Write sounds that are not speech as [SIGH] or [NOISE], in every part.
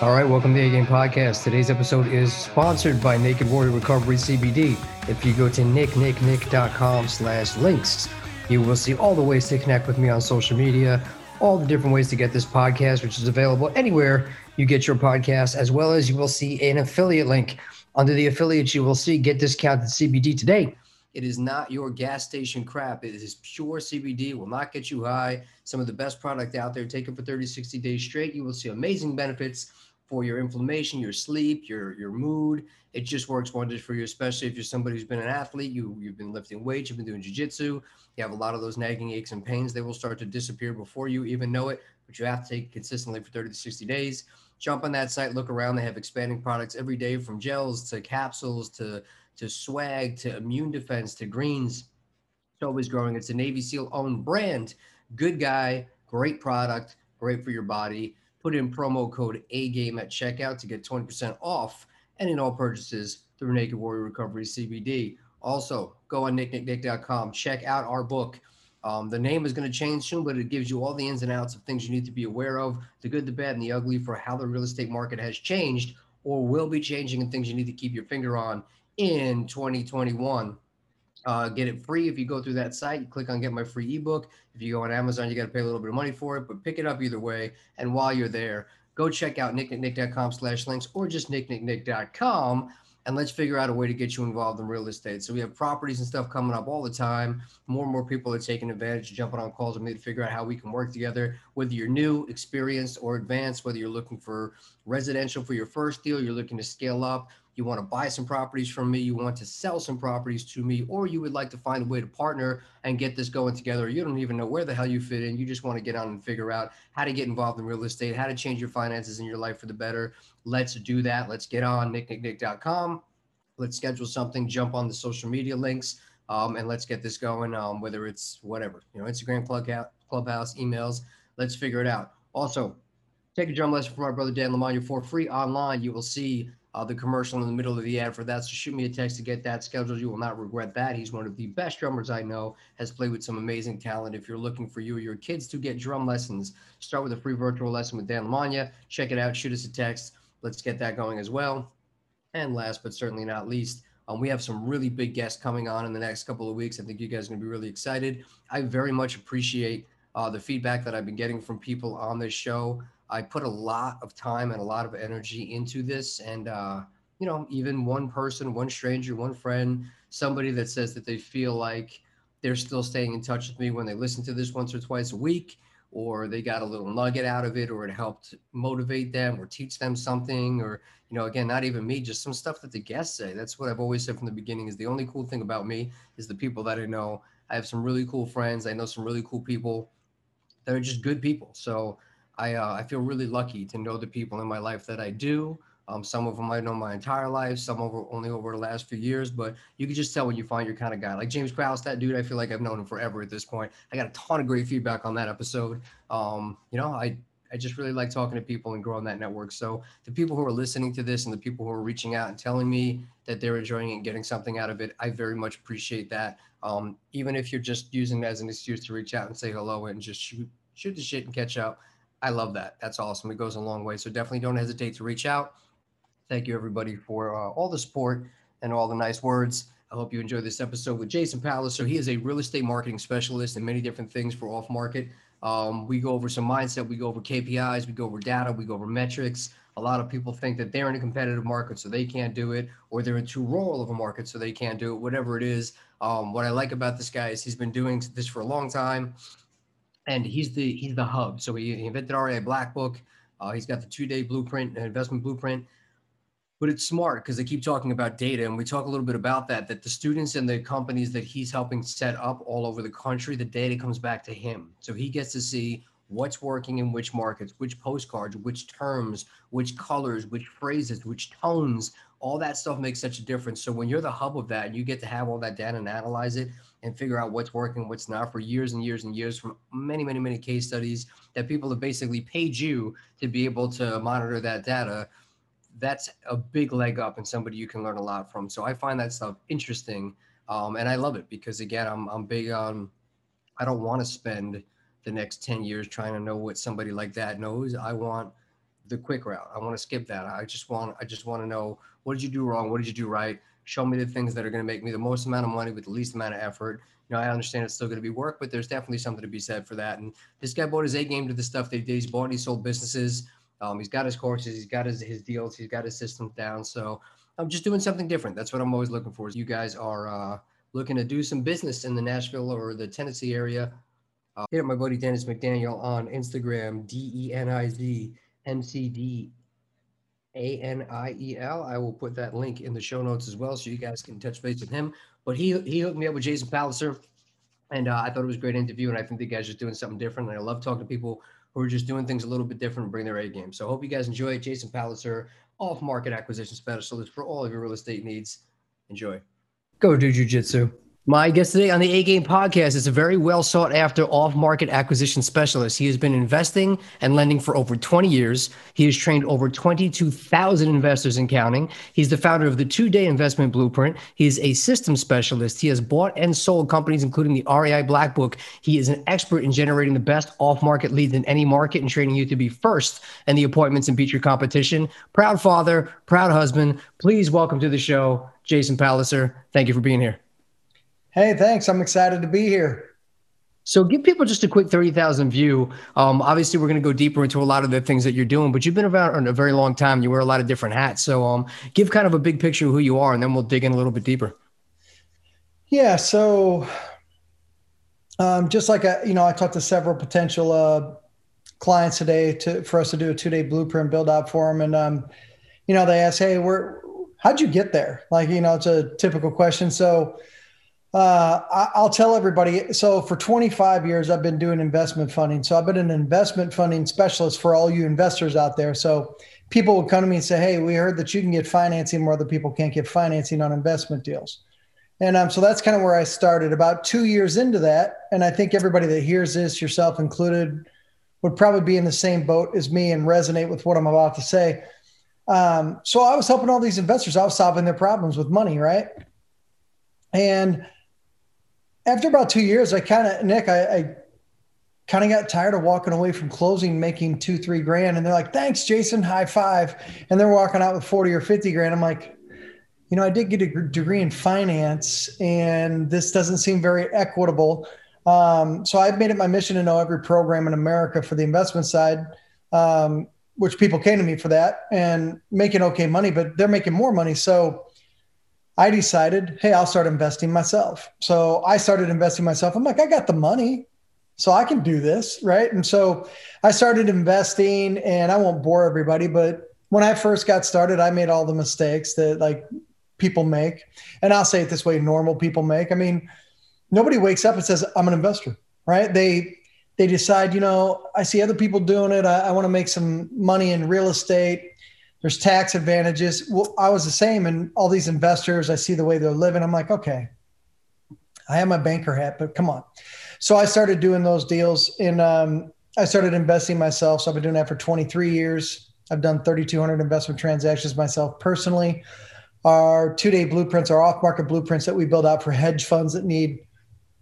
All right, welcome to the A Game Podcast. Today's episode is sponsored by Naked Warrior Recovery CBD. If you go to nicknicknick.com slash links, you will see all the ways to connect with me on social media, all the different ways to get this podcast, which is available anywhere you get your podcast, as well as you will see an affiliate link. Under the affiliates, you will see get discounted CBD today. It is not your gas station crap. It is pure CBD, will not get you high. Some of the best product out there. Take it for 30, 60 days straight. You will see amazing benefits for your inflammation, your sleep, your your mood. It just works wonders for you, especially if you're somebody who's been an athlete, you you've been lifting weights, you've been doing jujitsu, you have a lot of those nagging aches and pains. They will start to disappear before you even know it, but you have to take consistently for 30 to 60 days. Jump on that site, look around. They have expanding products every day from gels to capsules to to swag to immune defense to greens. It's always growing. It's a Navy SEAL owned brand. Good guy, great product, great for your body put in promo code A game at checkout to get 20% off and in all purchases through Naked Warrior Recovery CBD. Also, go on nicknicknick.com, check out our book. Um, the name is going to change soon, but it gives you all the ins and outs of things you need to be aware of the good, the bad, and the ugly for how the real estate market has changed or will be changing and things you need to keep your finger on in 2021. Uh, get it free if you go through that site. You click on get my free ebook. If you go on Amazon, you got to pay a little bit of money for it, but pick it up either way. And while you're there, go check out nicknicknick.com slash links or just nicknicknick.com and let's figure out a way to get you involved in real estate. So we have properties and stuff coming up all the time. More and more people are taking advantage, jumping on calls with me to figure out how we can work together. Whether you're new, experienced, or advanced, whether you're looking for residential for your first deal, you're looking to scale up, you want to buy some properties from me, you want to sell some properties to me, or you would like to find a way to partner and get this going together. You don't even know where the hell you fit in. You just want to get on and figure out how to get involved in real estate, how to change your finances in your life for the better. Let's do that. Let's get on nicknicknick.com. Let's schedule something, jump on the social media links, um, and let's get this going. Um, whether it's whatever, you know, Instagram, out, clubhouse, emails, let's figure it out. Also, take a drum lesson from our brother Dan Lamagna for free online. You will see uh, the commercial in the middle of the ad for that. So shoot me a text to get that scheduled. You will not regret that. He's one of the best drummers I know, has played with some amazing talent. If you're looking for you or your kids to get drum lessons, start with a free virtual lesson with Dan Lamagna. Check it out. Shoot us a text. Let's get that going as well. And last but certainly not least, um, we have some really big guests coming on in the next couple of weeks. I think you guys are going to be really excited. I very much appreciate uh, the feedback that I've been getting from people on this show. I put a lot of time and a lot of energy into this. And, uh, you know, even one person, one stranger, one friend, somebody that says that they feel like they're still staying in touch with me when they listen to this once or twice a week, or they got a little nugget out of it, or it helped motivate them or teach them something, or, you know, again, not even me, just some stuff that the guests say. That's what I've always said from the beginning is the only cool thing about me is the people that I know. I have some really cool friends. I know some really cool people that are just good people. So, I uh, I feel really lucky to know the people in my life that I do. Um, some of them I know my entire life, some over only over the last few years, but you can just tell when you find your kind of guy. Like James Krause, that dude, I feel like I've known him forever at this point. I got a ton of great feedback on that episode. Um, you know, I I just really like talking to people and growing that network. So the people who are listening to this and the people who are reaching out and telling me that they're enjoying it and getting something out of it, I very much appreciate that. Um, even if you're just using it as an excuse to reach out and say hello and just shoot shoot the shit and catch up I love that. That's awesome. It goes a long way. So definitely don't hesitate to reach out. Thank you, everybody, for uh, all the support and all the nice words. I hope you enjoyed this episode with Jason. So he is a real estate marketing specialist and many different things for off market. Um, we go over some mindset, we go over KPIs, we go over data, we go over metrics. A lot of people think that they're in a competitive market, so they can't do it, or they're in too rural of a market, so they can't do it. Whatever it is, um, what I like about this guy is he's been doing this for a long time and he's the he's the hub. So he, he invented REI Blackbook. Uh, he's got the two day blueprint, uh, investment blueprint. But it's smart because they keep talking about data, and we talk a little bit about that. That the students and the companies that he's helping set up all over the country, the data comes back to him, so he gets to see what's working in which markets, which postcards, which terms, which colors, which phrases, which tones, all that stuff makes such a difference. So when you're the hub of that, you get to have all that data and analyze it and figure out what's working, what's not for years and years and years from many, many, many case studies that people have basically paid you to be able to monitor that data. That's a big leg up and somebody you can learn a lot from. So I find that stuff interesting. Um, and I love it because again, I'm, I'm big on, I don't want to spend the next 10 years trying to know what somebody like that knows. I want the quick route. I want to skip that. I just want, I just want to know what did you do wrong? What did you do right? Show me the things that are going to make me the most amount of money with the least amount of effort. You know, I understand it's still going to be work, but there's definitely something to be said for that. And this guy bought his A game to the stuff they did. He's bought, he sold businesses. Um, he's got his courses, he's got his, his deals, he's got his systems down. So I'm just doing something different. That's what I'm always looking for. You guys are uh, looking to do some business in the Nashville or the Tennessee area. Uh, up my buddy Deniz McDaniel on Instagram, D E N I Z M C D A N I E L. I will put that link in the show notes as well, so you guys can touch base with him. But he he hooked me up with Jason Palliser, and uh, I thought it was a great interview. And I think the guy's just doing something different. And I love talking to people who are just doing things a little bit different and bring their A game. So I hope you guys enjoy it. Jason Palliser, off market acquisition specialist for all of your real estate needs. Enjoy. Go do jujitsu. My guest today on the A Game podcast is a very well sought after off market acquisition specialist. He has been investing and lending for over 20 years. He has trained over 22,000 investors and counting. He's the founder of the two day investment blueprint. He is a system specialist. He has bought and sold companies, including the REI Blackbook. He is an expert in generating the best off market leads in any market and training you to be first in the appointments and beat your competition. Proud father, proud husband. Please welcome to the show, Jason Palliser. Thank you for being here. Hey, thanks. I'm excited to be here. So, give people just a quick 30,000 view. Um, obviously, we're going to go deeper into a lot of the things that you're doing, but you've been around a very long time. You wear a lot of different hats. So, um, give kind of a big picture of who you are, and then we'll dig in a little bit deeper. Yeah. So, um, just like I, you know, I talked to several potential uh, clients today to for us to do a two day blueprint build out for them, and um, you know, they ask, "Hey, where? How'd you get there?" Like, you know, it's a typical question. So uh, I'll tell everybody. So for 25 years, I've been doing investment funding. So I've been an investment funding specialist for all you investors out there. So people would come to me and say, "Hey, we heard that you can get financing where other people can't get financing on investment deals." And um, so that's kind of where I started. About two years into that, and I think everybody that hears this, yourself included, would probably be in the same boat as me and resonate with what I'm about to say. Um, so I was helping all these investors. I was solving their problems with money, right? And after about two years, I kind of Nick, I, I kind of got tired of walking away from closing, making two, three grand, and they're like, "Thanks, Jason, high five. and they're walking out with forty or fifty grand. I'm like, you know, I did get a degree in finance, and this doesn't seem very equitable. Um, so I've made it my mission to know every program in America for the investment side. Um, which people came to me for that and making okay money, but they're making more money. So I decided, hey, I'll start investing myself. So I started investing myself. I'm like, I got the money, so I can do this, right? And so I started investing, and I won't bore everybody, but when I first got started, I made all the mistakes that like people make. And I'll say it this way, normal people make. I mean, nobody wakes up and says, I'm an investor, right? They they decide, you know, I see other people doing it. I, I want to make some money in real estate there's tax advantages. Well, I was the same, and all these investors, I see the way they're living. I'm like, okay, I have my banker hat, but come on. So I started doing those deals, and um, I started investing myself. So I've been doing that for 23 years. I've done 3,200 investment transactions myself personally. Our two-day blueprints our off-market blueprints that we build out for hedge funds that need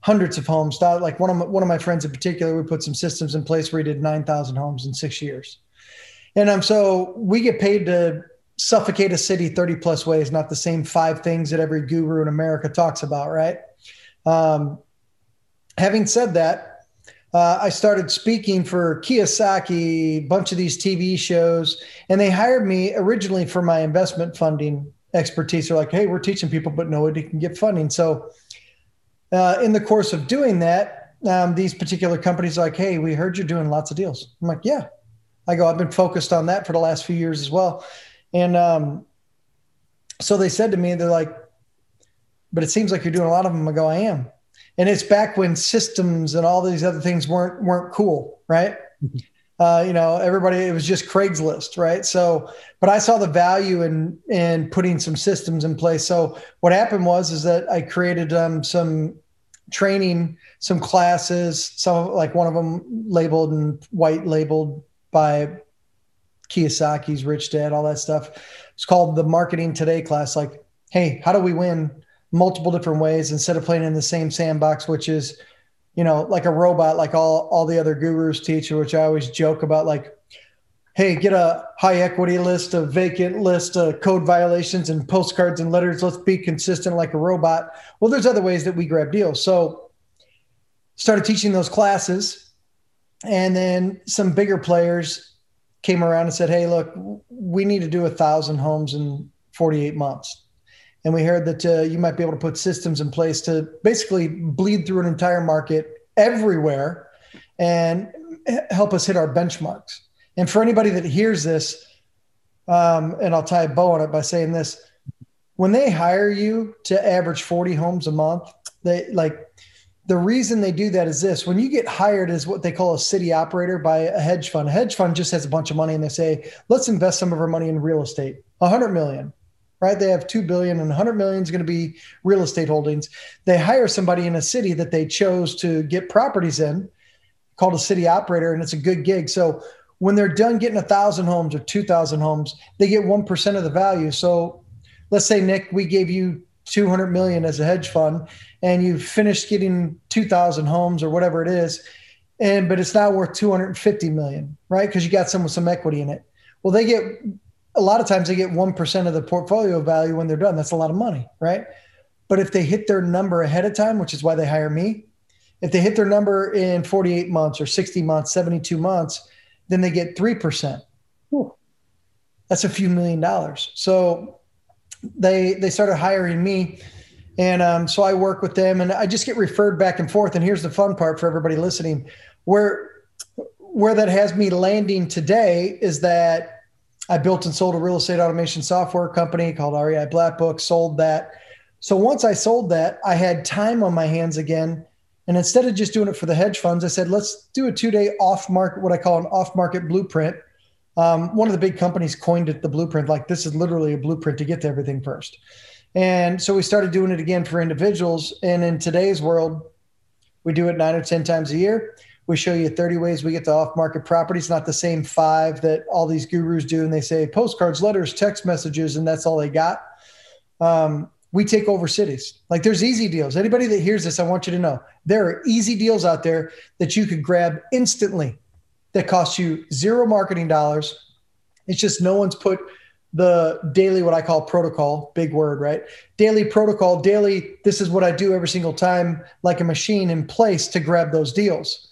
hundreds of homes. Like one of my, one of my friends in particular, we put some systems in place where he did 9,000 homes in six years. And um, so we get paid to suffocate a city 30 plus ways, not the same five things that every guru in America talks about, right? Um, having said that, uh, I started speaking for Kiyosaki, a bunch of these TV shows, and they hired me originally for my investment funding expertise. They're like, hey, we're teaching people, but nobody can get funding. So, uh, in the course of doing that, um, these particular companies are like, hey, we heard you're doing lots of deals. I'm like, yeah, I go, I've been focused on that for the last few years as well. And um, so they said to me, they're like, but it seems like you're doing a lot of them. I go, I am. And it's back when systems and all these other things weren't weren't cool, right? Uh, you know, everybody, it was just Craigslist, right? So, but I saw the value in in putting some systems in place. So, what happened was is that I created um, some training, some classes, some like one of them labeled and white labeled by Kiyosaki's Rich Dad, all that stuff. It's called the Marketing Today class. Like, hey, how do we win multiple different ways instead of playing in the same sandbox, which is you know, like a robot, like all all the other gurus teach, which I always joke about, like, hey, get a high equity list, a vacant list, of code violations, and postcards and letters. Let's be consistent like a robot. Well, there's other ways that we grab deals. So started teaching those classes, and then some bigger players came around and said, hey, look, we need to do a thousand homes in 48 months and we heard that uh, you might be able to put systems in place to basically bleed through an entire market everywhere and help us hit our benchmarks. And for anybody that hears this, um, and I'll tie a bow on it by saying this: when they hire you to average 40 homes a month, they like the reason they do that is this when you get hired as what they call a city operator by a hedge fund a hedge fund just has a bunch of money and they say let's invest some of our money in real estate 100 million right? They have 2 billion and 100 million is going to be real estate holdings. They hire somebody in a city that they chose to get properties in called a city operator and it's a good gig. So when they're done getting a thousand homes or 2000 homes, they get 1% of the value. So let's say Nick, we gave you 200 million as a hedge fund and you've finished getting 2000 homes or whatever it is. And, but it's now worth 250 million, right? Cause you got some with some equity in it. Well, they get a lot of times they get 1% of the portfolio value when they're done. That's a lot of money, right? But if they hit their number ahead of time, which is why they hire me, if they hit their number in 48 months or 60 months, 72 months, then they get 3%. Whew. That's a few million dollars. So they they started hiring me. And um, so I work with them and I just get referred back and forth. And here's the fun part for everybody listening. Where where that has me landing today is that I built and sold a real estate automation software company called REI Blackbook, sold that. So once I sold that, I had time on my hands again. And instead of just doing it for the hedge funds, I said, let's do a two day off market, what I call an off market blueprint. Um, one of the big companies coined it the blueprint. Like this is literally a blueprint to get to everything first. And so we started doing it again for individuals. And in today's world, we do it nine or 10 times a year. We show you 30 ways we get to off market properties, not the same five that all these gurus do. And they say postcards, letters, text messages, and that's all they got. Um, we take over cities. Like there's easy deals. Anybody that hears this, I want you to know there are easy deals out there that you could grab instantly that costs you zero marketing dollars. It's just no one's put the daily what I call protocol, big word, right? Daily protocol, daily, this is what I do every single time, like a machine in place to grab those deals.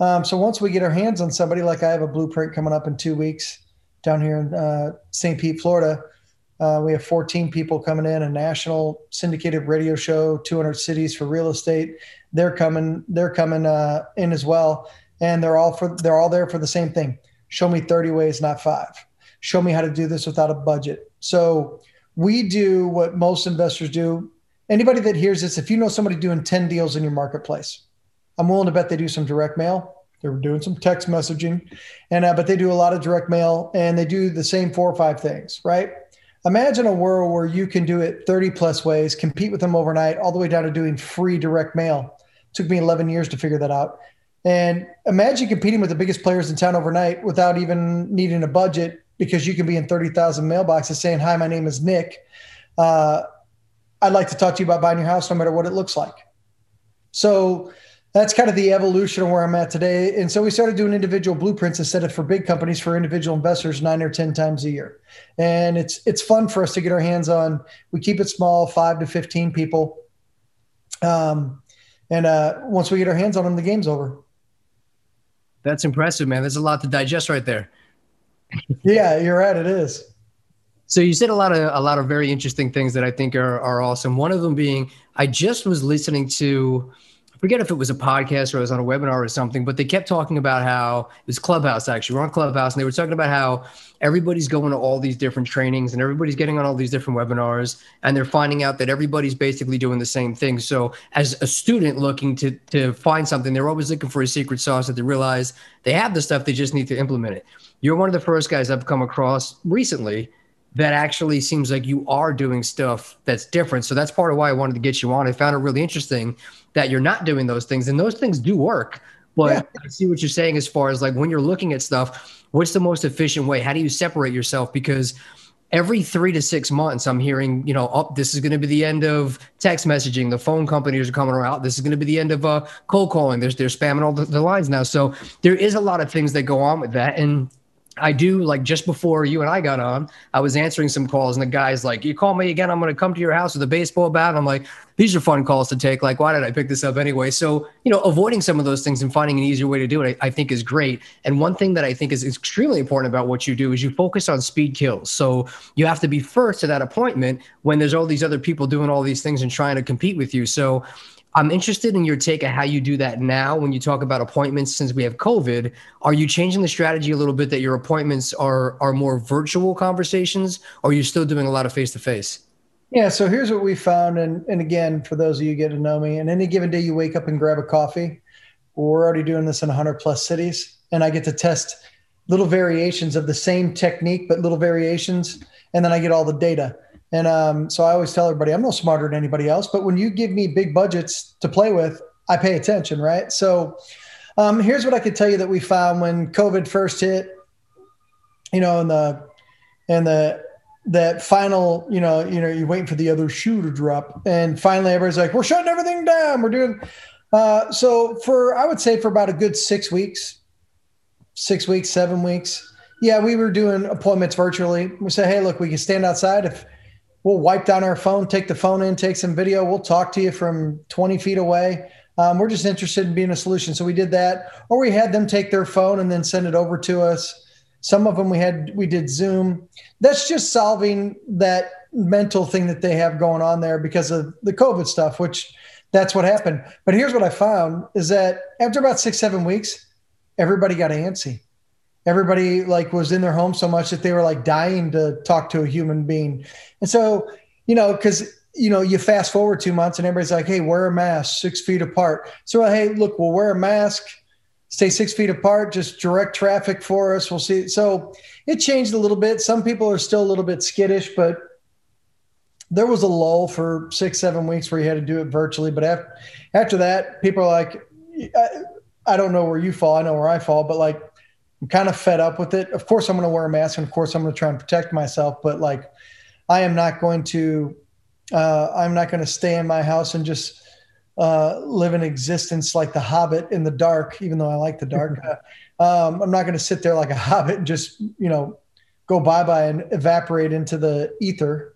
Um, so once we get our hands on somebody, like I have a blueprint coming up in two weeks down here in uh, St. Pete, Florida. Uh, we have 14 people coming in, a national syndicated radio show, 200 cities for real estate. They're coming. They're coming uh, in as well, and they're all for. They're all there for the same thing. Show me 30 ways, not five. Show me how to do this without a budget. So we do what most investors do. Anybody that hears this, if you know somebody doing 10 deals in your marketplace, I'm willing to bet they do some direct mail. They're doing some text messaging, and uh, but they do a lot of direct mail, and they do the same four or five things, right? Imagine a world where you can do it 30 plus ways, compete with them overnight, all the way down to doing free direct mail. It took me 11 years to figure that out. And imagine competing with the biggest players in town overnight without even needing a budget because you can be in 30,000 mailboxes saying, Hi, my name is Nick. Uh, I'd like to talk to you about buying your house no matter what it looks like. So that's kind of the evolution of where I'm at today. And so we started doing individual blueprints instead of for big companies for individual investors nine or 10 times a year. And it's it's fun for us to get our hands on. We keep it small, five to 15 people. Um, and uh, once we get our hands on them, the game's over. That's impressive, man. There's a lot to digest right there. yeah, you're right. It is. So you said a lot of a lot of very interesting things that I think are are awesome. One of them being, I just was listening to forget if it was a podcast or it was on a webinar or something, but they kept talking about how it was Clubhouse actually. We're on Clubhouse and they were talking about how everybody's going to all these different trainings and everybody's getting on all these different webinars and they're finding out that everybody's basically doing the same thing. So as a student looking to to find something, they're always looking for a secret sauce that they realize they have the stuff, they just need to implement it. You're one of the first guys I've come across recently that actually seems like you are doing stuff that's different. So that's part of why I wanted to get you on. I found it really interesting that you're not doing those things, and those things do work. But yeah. I see what you're saying as far as like when you're looking at stuff, what's the most efficient way? How do you separate yourself? Because every three to six months, I'm hearing, you know, oh, this is going to be the end of text messaging. The phone companies are coming around. This is going to be the end of uh, cold calling. There's they're spamming all the, the lines now. So there is a lot of things that go on with that, and I do like just before you and I got on, I was answering some calls and the guy's like, You call me again, I'm gonna come to your house with a baseball bat. I'm like, these are fun calls to take. Like, why did I pick this up anyway? So, you know, avoiding some of those things and finding an easier way to do it, I, I think is great. And one thing that I think is extremely important about what you do is you focus on speed kills. So you have to be first to that appointment when there's all these other people doing all these things and trying to compete with you. So I'm interested in your take of how you do that now when you talk about appointments since we have COVID. Are you changing the strategy a little bit that your appointments are are more virtual conversations or are you still doing a lot of face to face? Yeah, so here's what we found and and again for those of you get to know me, and any given day you wake up and grab a coffee, we're already doing this in 100 plus cities and I get to test little variations of the same technique but little variations and then I get all the data. And um, so I always tell everybody, I'm no smarter than anybody else, but when you give me big budgets to play with, I pay attention, right? So um, here's what I could tell you that we found when COVID first hit, you know, and the and the that final, you know, you know, you're waiting for the other shoe to drop, and finally everybody's like, we're shutting everything down. We're doing. Uh, so for I would say for about a good six weeks, six weeks, seven weeks, yeah, we were doing appointments virtually. We say, hey, look, we can stand outside if we'll wipe down our phone, take the phone in, take some video. We'll talk to you from 20 feet away. Um, we're just interested in being a solution. So we did that, or we had them take their phone and then send it over to us. Some of them we had, we did Zoom. That's just solving that mental thing that they have going on there because of the COVID stuff, which that's what happened. But here's what I found is that after about six, seven weeks, everybody got antsy everybody like was in their home so much that they were like dying to talk to a human being. And so you know because you know you fast forward two months and everybody's like hey wear a mask six feet apart. So hey look we'll wear a mask stay six feet apart just direct traffic for us we'll see. So it changed a little bit. Some people are still a little bit skittish but there was a lull for six seven weeks where you had to do it virtually. But after after that people are like I, I don't know where you fall. I know where i fall. But like I'm kind of fed up with it. Of course, I'm going to wear a mask, and of course, I'm going to try and protect myself. But like, I am not going to. Uh, I'm not going to stay in my house and just uh, live an existence like the Hobbit in the dark. Even though I like the dark, [LAUGHS] um, I'm not going to sit there like a Hobbit and just you know go bye bye and evaporate into the ether.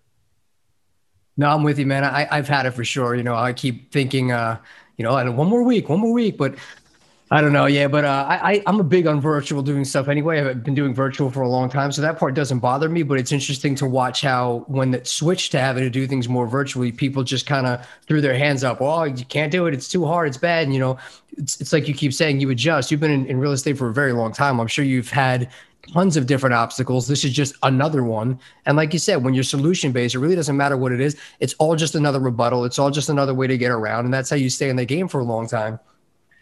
No, I'm with you, man. I, I've had it for sure. You know, I keep thinking, uh, you know, and one more week, one more week, but I don't know. Yeah, but uh, I, I'm a big on virtual doing stuff anyway. I've been doing virtual for a long time, so that part doesn't bother me. But it's interesting to watch how when it switched to having to do things more virtually, people just kind of threw their hands up. Oh, you can't do it. It's too hard. It's bad. And, you know, it's it's like you keep saying you adjust. You've been in, in real estate for a very long time. I'm sure you've had tons of different obstacles. This is just another one. And like you said, when you're solution based, it really doesn't matter what it is. It's all just another rebuttal. It's all just another way to get around, and that's how you stay in the game for a long time.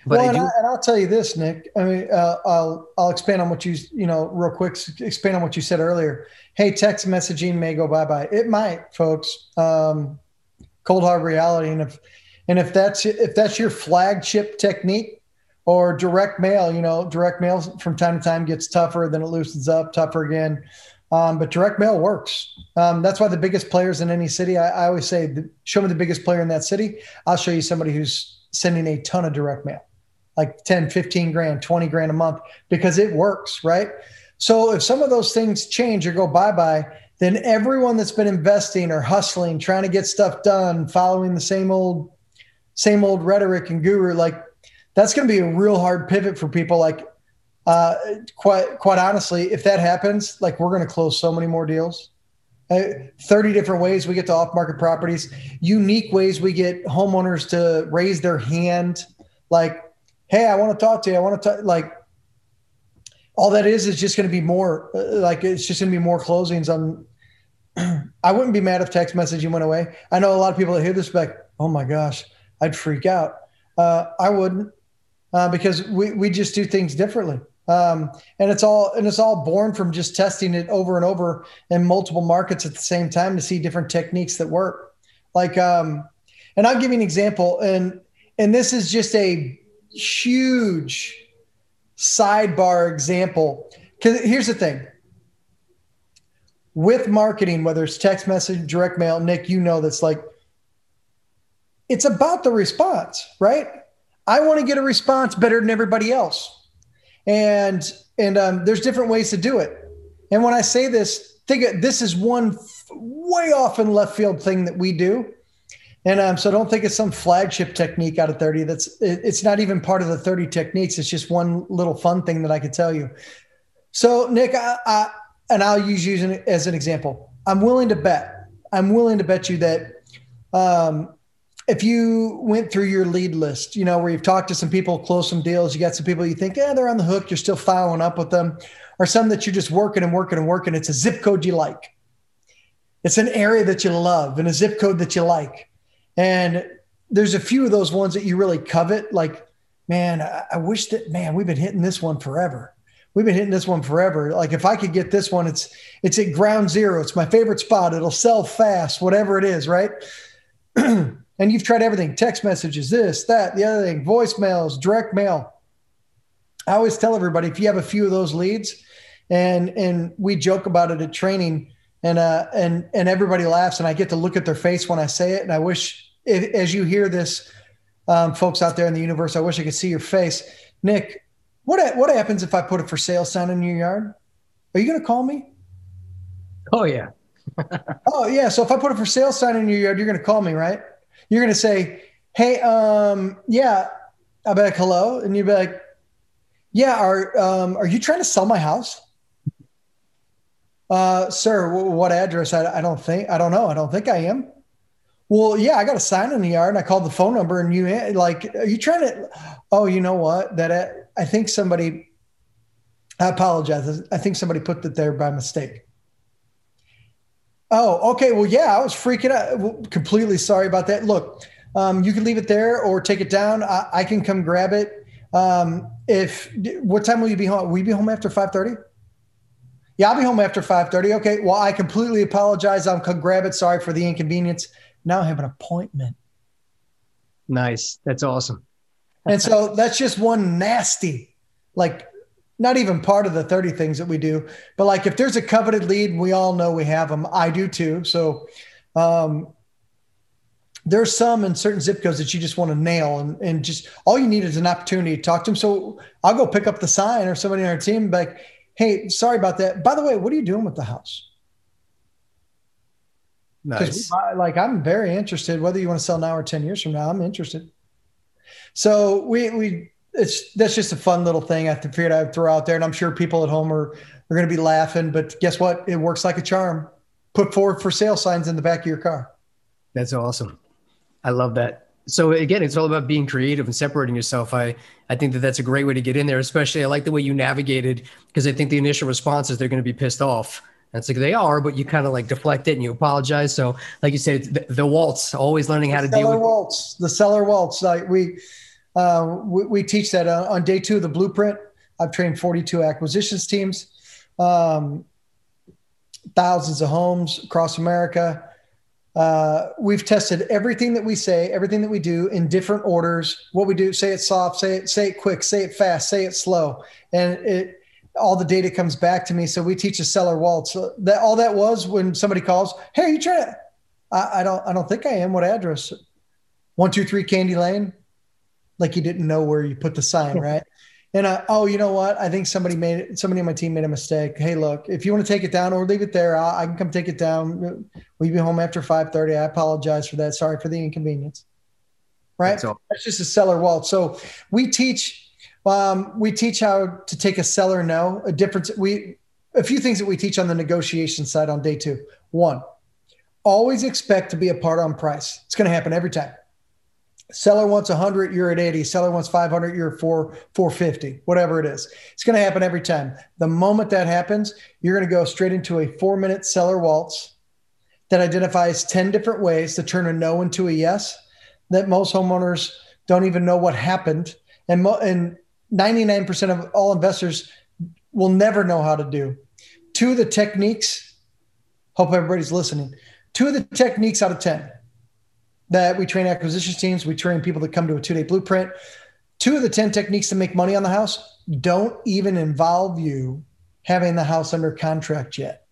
But well, and, do- I, will tell you this, Nick. I mean, uh, I'll I'll expand on what you you know real quick. Expand on what you said earlier. Hey, text messaging may go bye bye. It might, folks. Um, cold hard reality, and if and if that's if that's your flagship technique or direct mail, you know, direct mail from time to time gets tougher, then it loosens up, tougher again. Um, but direct mail works. Um, that's why the biggest players in any city, I, I always say, show me the biggest player in that city. I'll show you somebody who's sending a ton of direct mail like 10, 15 grand, 20 grand a month because it works, right? So if some of those things change or go bye bye, then everyone that's been investing or hustling, trying to get stuff done, following the same old, same old rhetoric and guru, like that's going to be a real hard pivot for people. Like, uh, quite quite honestly, if that happens, like we're going to close so many more deals. Uh, 30 different ways we get to off market properties, unique ways we get homeowners to raise their hand Like, hey, I want to talk to you. I want to talk. Like, all that is is just going to be more. Uh, like, it's just going to be more closings on. [CLEARS THROAT] I wouldn't be mad if text messaging went away. I know a lot of people that hear this like, oh my gosh, I'd freak out. Uh, I wouldn't, uh, because we we just do things differently. Um, and it's all and it's all born from just testing it over and over in multiple markets at the same time to see different techniques that work. Like, um, and I'll give you an example, and and this is just a huge sidebar example. Because here's the thing with marketing, whether it's text message, direct mail, Nick, you know that's like it's about the response, right? I want to get a response better than everybody else. And and um, there's different ways to do it. And when I say this, think this is one way off in left field thing that we do. And um, so don't think it's some flagship technique out of 30. That's it, it's not even part of the 30 techniques. It's just one little fun thing that I could tell you. So Nick, I, I, and I'll use you as an example. I'm willing to bet. I'm willing to bet you that um, if you went through your lead list, you know, where you've talked to some people, close some deals, you got some people you think, yeah, they're on the hook, you're still following up with them, or some that you're just working and working and working. It's a zip code you like. It's an area that you love and a zip code that you like. And there's a few of those ones that you really covet. Like, man, I, I wish that, man, we've been hitting this one forever. We've been hitting this one forever. Like if I could get this one, it's it's at ground zero. It's my favorite spot. It'll sell fast, whatever it is, right? [CLEARS THROAT] and you've tried everything text messages, this, that, the other thing, voicemails, direct mail. I always tell everybody if you have a few of those leads, and and we joke about it at training, and uh and and everybody laughs, and I get to look at their face when I say it, and I wish if, as you hear this, um, folks out there in the universe, I wish I could see your face, Nick. What what happens if I put a for sale sign in your yard? Are you going to call me? Oh yeah. [LAUGHS] oh yeah. So if I put a for sale sign in your yard, you're going to call me, right? You're going to say, "Hey, um, yeah." I'll be like, "Hello," and you'd be like, "Yeah, are um, are you trying to sell my house?" Uh, sir, what address? I, I don't think I don't know. I don't think I am. Well, yeah, I got a sign in the yard, and I called the phone number, and you like, are you trying to? Oh, you know what? That uh, I think somebody. I apologize. I think somebody put that there by mistake. Oh, okay. Well, yeah, I was freaking out. Completely sorry about that. Look, um, you can leave it there or take it down. I, I can come grab it. Um, if what time will you be home? Will you be home after five thirty? Yeah, I'll be home after five thirty. Okay. Well, I completely apologize. I'll come grab it. Sorry for the inconvenience. Now I have an appointment. Nice. That's awesome. and so that's just one nasty, like not even part of the 30 things that we do. But like if there's a coveted lead, we all know we have them. I do too. So um, there's some in certain zip codes that you just want to nail and, and just all you need is an opportunity to talk to them. So I'll go pick up the sign or somebody on our team like, hey, sorry about that. By the way, what are you doing with the house? Nice. Like I'm very interested, whether you want to sell now or 10 years from now, I'm interested. So we we it's that's just a fun little thing I figured I'd throw out there, and I'm sure people at home are are going to be laughing. But guess what? It works like a charm. Put forward for sale signs in the back of your car. That's awesome. I love that. So again, it's all about being creative and separating yourself. I I think that that's a great way to get in there. Especially, I like the way you navigated because I think the initial response is they're going to be pissed off. It's like they are, but you kind of like deflect it and you apologize. So, like you said, the, the waltz, always learning how to deal with waltz. The seller waltz. Like we uh, we, we, teach that on, on, day two of the blueprint. I've trained 42 acquisitions teams, um, thousands of homes across America. Uh, we've tested everything that we say, everything that we do in different orders. What we do, say it soft, say it, say it quick, say it fast, say it slow, and it all the data comes back to me. So we teach a seller waltz. So that all that was when somebody calls, "Hey, you trying to?" I, I don't, I don't think I am. What address? One two three Candy Lane like you didn't know where you put the sign, right? And uh, oh, you know what? I think somebody made it. Somebody on my team made a mistake. Hey, look, if you want to take it down or leave it there, I, I can come take it down. Will you be home after five thirty? I apologize for that. Sorry for the inconvenience. Right? That's, That's just a seller waltz. So we teach. Um, we teach how to take a seller no. A difference. We a few things that we teach on the negotiation side on day two. One, always expect to be a part on price. It's going to happen every time Seller wants 100, you're at 80. Seller wants 500, you're 4 450, whatever it is. It's going to happen every time. The moment that happens, you're going to go straight into a 4-minute seller waltz that identifies 10 different ways to turn a no into a yes that most homeowners don't even know what happened and mo- and 99% of all investors will never know how to do. Two of the techniques, hope everybody's listening. Two of the techniques out of 10 that we train acquisition teams, we train people that come to a two day blueprint. Two of the 10 techniques to make money on the house don't even involve you having the house under contract yet.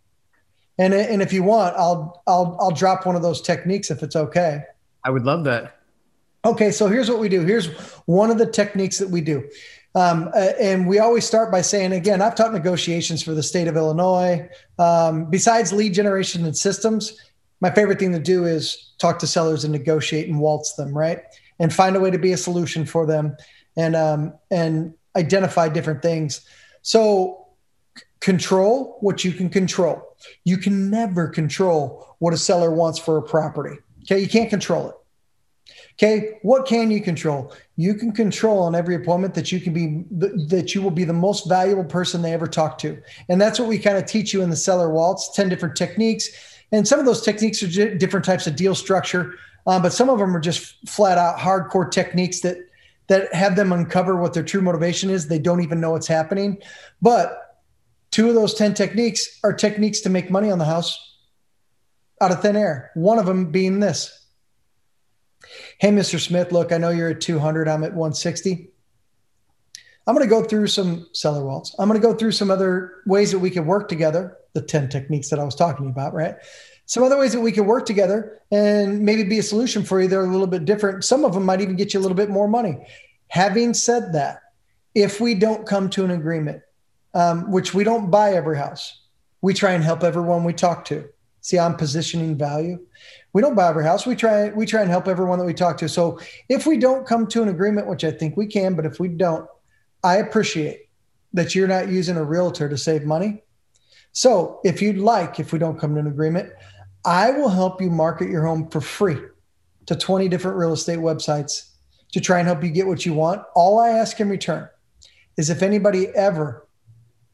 And, and if you want, I'll, I'll, I'll drop one of those techniques if it's okay. I would love that. Okay, so here's what we do. Here's one of the techniques that we do. Um, and we always start by saying, again, I've taught negotiations for the state of Illinois. Um, besides lead generation and systems, my favorite thing to do is talk to sellers and negotiate and waltz them, right? And find a way to be a solution for them and um, and identify different things. So control what you can control. You can never control what a seller wants for a property. Okay, you can't control it. Okay, what can you control? You can control on every appointment that you can be that you will be the most valuable person they ever talk to, and that's what we kind of teach you in the seller waltz. Ten different techniques and some of those techniques are different types of deal structure, um, but some of them are just flat out hardcore techniques that that have them uncover what their true motivation is. They don't even know what's happening. But two of those 10 techniques are techniques to make money on the house out of thin air. One of them being this. Hey, Mr. Smith, look, I know you're at 200. I'm at 160. I'm going to go through some seller waltz. I'm going to go through some other ways that we can work together the 10 techniques that I was talking about, right? Some other ways that we can work together and maybe be a solution for you. They're a little bit different. Some of them might even get you a little bit more money. Having said that, if we don't come to an agreement, um, which we don't buy every house, we try and help everyone we talk to. See, I'm positioning value. We don't buy every house. We try we try and help everyone that we talk to. So if we don't come to an agreement, which I think we can, but if we don't, I appreciate that you're not using a realtor to save money. So if you'd like, if we don't come to an agreement, I will help you market your home for free to 20 different real estate websites to try and help you get what you want. All I ask in return is if anybody ever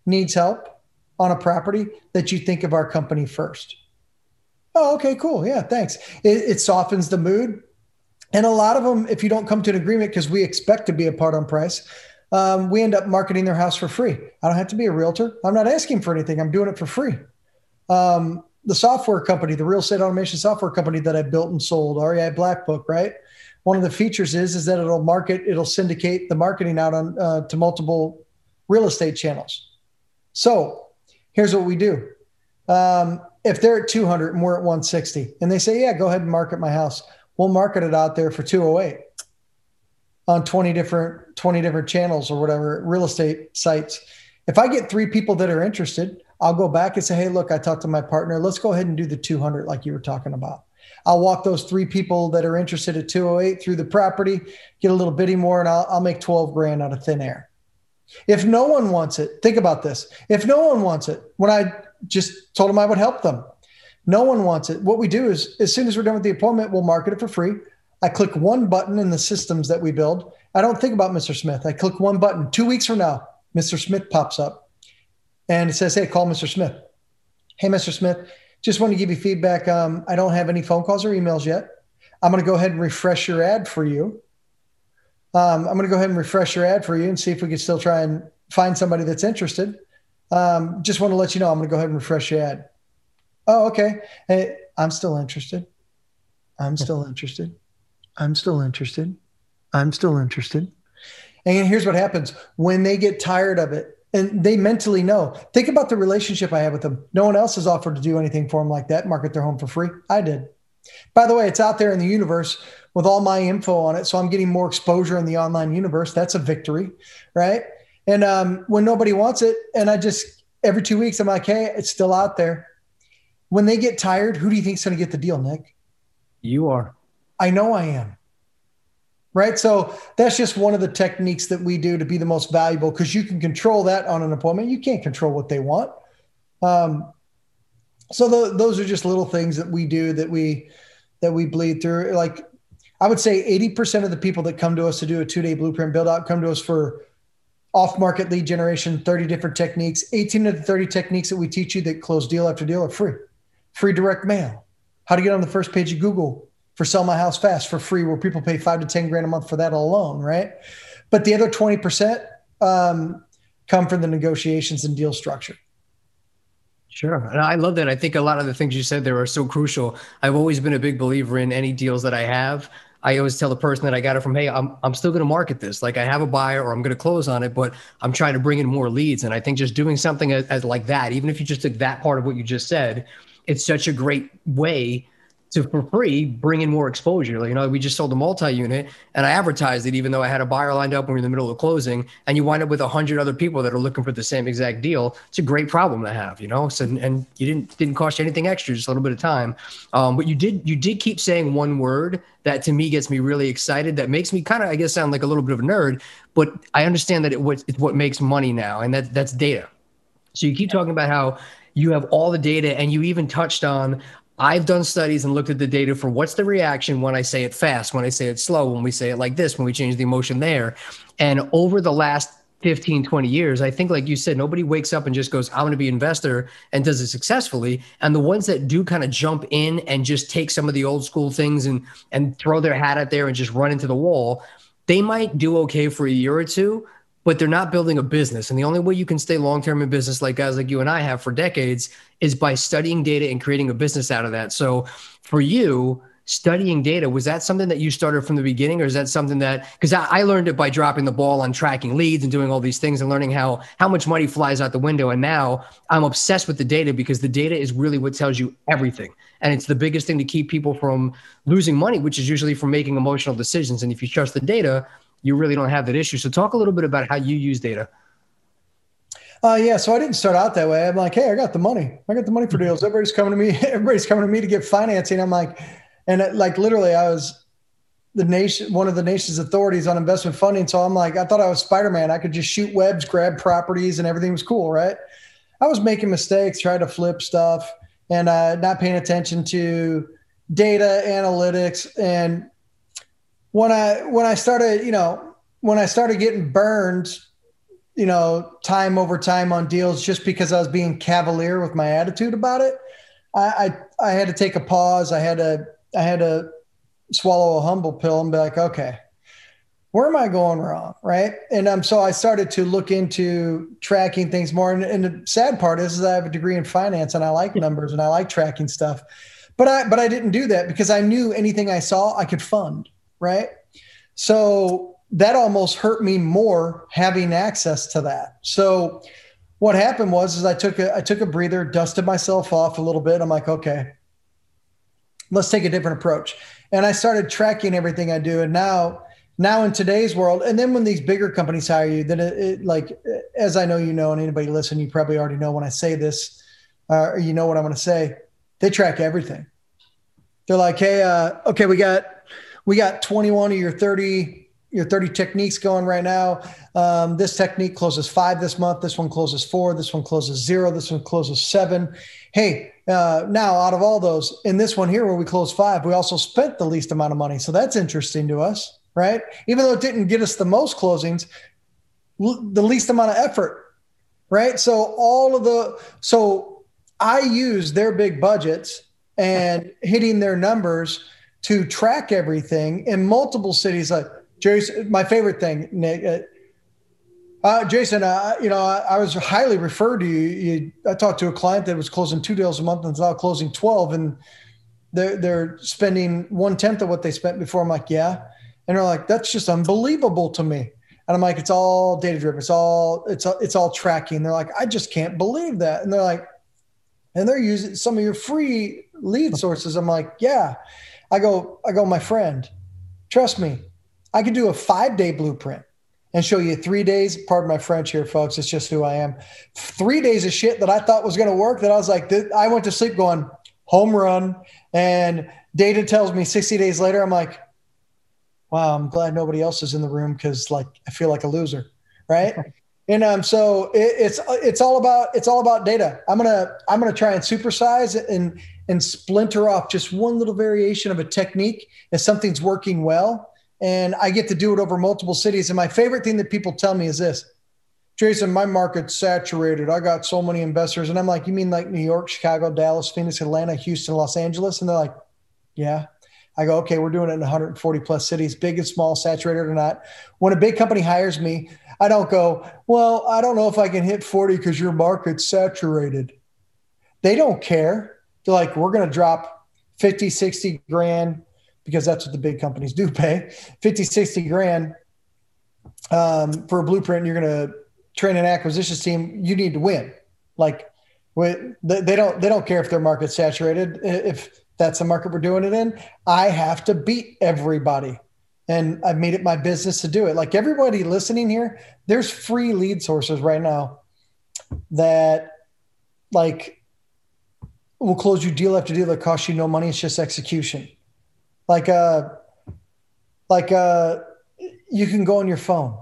needs help on a property that you think of our company first. Oh, okay, cool. Yeah, thanks. It, it softens the mood. And a lot of them, if you don't come to an agreement because we expect to be a part on price, um, we end up marketing their house for free. I don't have to be a realtor. I'm not asking for anything. I'm doing it for free. Um, the software company, the real estate automation software company that I built and sold, REI Blackbook, right? One of the features is is that it'll market, it'll syndicate the marketing out on uh, to multiple real estate channels. So here's what we do. Um, if they're at 200 and we're at 160, and they say, "Yeah, go ahead and market my house," we'll market it out there for 208 on 20 different 20 different channels or whatever real estate sites. If i get three people that are interested i'll go back and say hey look i talked to my partner. Let's go ahead and do the 200 like you were talking about. I'll walk those three people that are interested at 208 through the property get a little bitty more and I'll, I'll make 12 grand out of thin air. If no one wants it think about this. If no one wants it when i just told them i would help them no one wants it what we do is as soon as we're done with the appointment we'll market it for free I click one button in the systems that we build. I don't think about Mr. Smith. I click one button. Two weeks from now, Mr. Smith pops up and it says, Hey, call Mr. Smith. Hey, Mr. Smith, just want to give you feedback. Um, I don't have any phone calls or emails yet. I'm going to go ahead and refresh your ad for you. Um, I'm going to go ahead and refresh your ad for you and see if we can still try and find somebody that's interested. Um, just want to let you know I'm going to go ahead and refresh your ad. Oh, okay. Hey, I'm still interested. I'm still interested. I'm still interested. I'm still interested. And here's what happens when they get tired of it and they mentally know. Think about the relationship I have with them. No one else has offered to do anything for them like that, market their home for free. I did. By the way, it's out there in the universe with all my info on it. So I'm getting more exposure in the online universe. That's a victory, right? And um, when nobody wants it, and I just every two weeks, I'm like, hey, it's still out there. When they get tired, who do you think is going to get the deal, Nick? You are. I know I am. Right. So that's just one of the techniques that we do to be the most valuable because you can control that on an appointment. You can't control what they want. Um, so the, those are just little things that we do that we that we bleed through. Like I would say 80% of the people that come to us to do a two day blueprint build out come to us for off market lead generation, 30 different techniques. 18 of the 30 techniques that we teach you that close deal after deal are free. Free direct mail, how to get on the first page of Google for sell my house fast for free, where people pay five to 10 grand a month for that alone, right? But the other 20% um, come from the negotiations and deal structure. Sure. And I love that. I think a lot of the things you said there are so crucial. I've always been a big believer in any deals that I have. I always tell the person that I got it from, hey, I'm, I'm still going to market this. Like I have a buyer or I'm going to close on it, but I'm trying to bring in more leads. And I think just doing something as, as like that, even if you just took that part of what you just said, it's such a great way to for free bring in more exposure. Like, you know, we just sold a multi-unit and I advertised it even though I had a buyer lined up when we were in the middle of closing and you wind up with a hundred other people that are looking for the same exact deal. It's a great problem to have, you know? So, and you didn't, didn't cost you anything extra, just a little bit of time. Um, but you did, you did keep saying one word that to me gets me really excited. That makes me kind of, I guess, sound like a little bit of a nerd, but I understand that it, what, it's what makes money now. And that that's data. So you keep talking about how you have all the data and you even touched on I've done studies and looked at the data for what's the reaction when I say it fast, when I say it slow, when we say it like this, when we change the emotion there. And over the last 15, 20 years, I think, like you said, nobody wakes up and just goes, I'm going to be an investor and does it successfully. And the ones that do kind of jump in and just take some of the old school things and, and throw their hat out there and just run into the wall, they might do okay for a year or two, but they're not building a business. And the only way you can stay long term in business, like guys like you and I have for decades, is by studying data and creating a business out of that. So for you, studying data was that something that you started from the beginning or is that something that because I, I, learned it by dropping the ball on tracking leads and doing all these things and learning how how much money flies out the window and now i'm obsessed with the data because the data is really what tells you everything and it's the biggest thing to keep people from losing money which is usually from making emotional decisions and if you trust the data you really don't have that issue. So talk a little bit about how you use data. Uh, yeah, so I didn't start out that way. I'm like, hey, I got the money. I got the money for deals. Everybody's coming to me. [LAUGHS] Everybody's coming to me to get financing. I'm like, and it, like literally, I was the nation, one of the nation's authorities on investment funding. So I'm like, I thought I was Spider Man. I could just shoot webs, grab properties, and everything was cool, right? I was making mistakes, trying to flip stuff, and uh, not paying attention to data analytics and when I when I started, you know, when I started getting burned, you know, time over time on deals just because I was being cavalier with my attitude about it, I I, I had to take a pause. I had to I had to swallow a humble pill and be like, okay, where am I going wrong? Right. And um, so I started to look into tracking things more. And, and, the sad part is, is I have a degree in finance and I like numbers and I like tracking stuff. But I but I didn't do that because I knew anything I saw I could fund right? So that almost hurt me more having access to that. So what happened was is I took a I took a breather, dusted myself off a little bit. I'm like, okay, let's take a different approach. And I started tracking everything I do. And now now in today's world, and then when these bigger companies hire you, then it, it like as I know you know, and anybody listen, you probably already know when I say this, uh, or you know what I'm going to say. They track everything. They're like, hey, uh, okay, we got we got 21 of your 30 your 30 techniques going right now. Um, this technique closes five this month. This one closes four. This one closes zero. This one closes seven. Hey, uh, now out of all those, in this one here where we close five, we also spent the least amount of money. So that's interesting to us, right? Even though it didn't get us the most closings, l- the least amount of effort, right? So all of the, so I use their big budgets and hitting their numbers to track everything in multiple cities. Like Jason, my favorite thing, Nick. Uh, uh, Jason, uh, you know, I, I, was highly referred to you. you. I talked to a client that was closing two deals a month and is now closing twelve, and they're they're spending one tenth of what they spent before. I'm like, yeah, and they're like, that's just unbelievable to me. And I'm like, it's all data driven. It's all it's it's all tracking. They're like, I just can't believe that. And they're like, and they're using some of your free lead sources. I'm like, yeah. I go, I go, my friend, trust me, I could do a five day blueprint and show you three days. Pardon my French here, folks. It's just who I am. Three days of shit that I thought was going to work. That I was like, I went to sleep going home run, and data tells me 60 days later, I'm like, wow, I'm glad nobody else is in the room because like I feel like a loser, right? [LAUGHS] And um, so it, it's it's all about it's all about data. I'm gonna I'm gonna try and supersize and and splinter off just one little variation of a technique if something's working well, and I get to do it over multiple cities. And my favorite thing that people tell me is this: Jason, my market's saturated. I got so many investors, and I'm like, you mean like New York, Chicago, Dallas, Phoenix, Atlanta, Houston, Los Angeles? And they're like, yeah. I go, okay, we're doing it in 140 plus cities, big and small, saturated or not. When a big company hires me, I don't go, well, I don't know if I can hit 40 because your market's saturated. They don't care. They're like, we're going to drop 50, 60 grand because that's what the big companies do pay 50, 60 grand um, for a blueprint. You're going to train an acquisitions team. You need to win. Like, they don't they don't care if their market's saturated. If that's the market we're doing it in. I have to beat everybody. And I've made it my business to do it. Like everybody listening here, there's free lead sources right now that like will close you deal after deal that cost you no money. It's just execution. Like uh like uh you can go on your phone.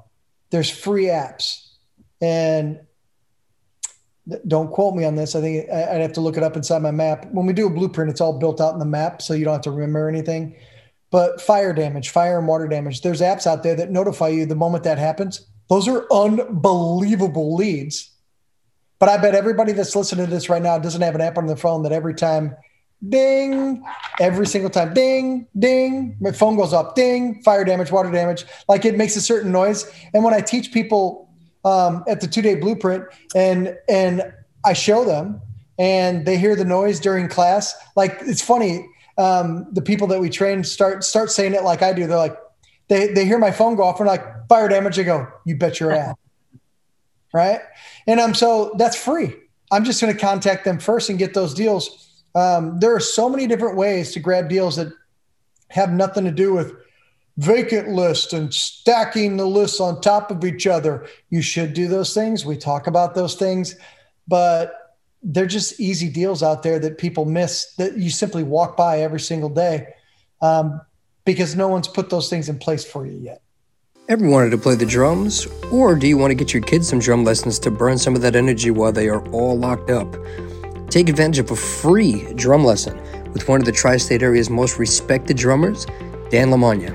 There's free apps. And don't quote me on this. I think I'd have to look it up inside my map. When we do a blueprint, it's all built out in the map, so you don't have to remember anything. But fire damage, fire and water damage, there's apps out there that notify you the moment that happens. Those are unbelievable leads. But I bet everybody that's listening to this right now doesn't have an app on their phone that every time ding, every single time, ding, ding, my phone goes up, ding, fire damage, water damage. Like it makes a certain noise. And when I teach people um, at the two day blueprint and and I show them and they hear the noise during class. Like it's funny. Um, the people that we train start start saying it like I do. They're like, they they hear my phone go off and like fire damage. They go, you bet your [LAUGHS] ass, right? And um, so that's free. I'm just going to contact them first and get those deals. Um, there are so many different ways to grab deals that have nothing to do with vacant list and stacking the lists on top of each other. You should do those things. We talk about those things, but they're just easy deals out there that people miss that you simply walk by every single day um, because no one's put those things in place for you yet. Ever wanted to play the drums? Or do you want to get your kids some drum lessons to burn some of that energy while they are all locked up? Take advantage of a free drum lesson with one of the tri state area's most respected drummers, Dan Lamagna.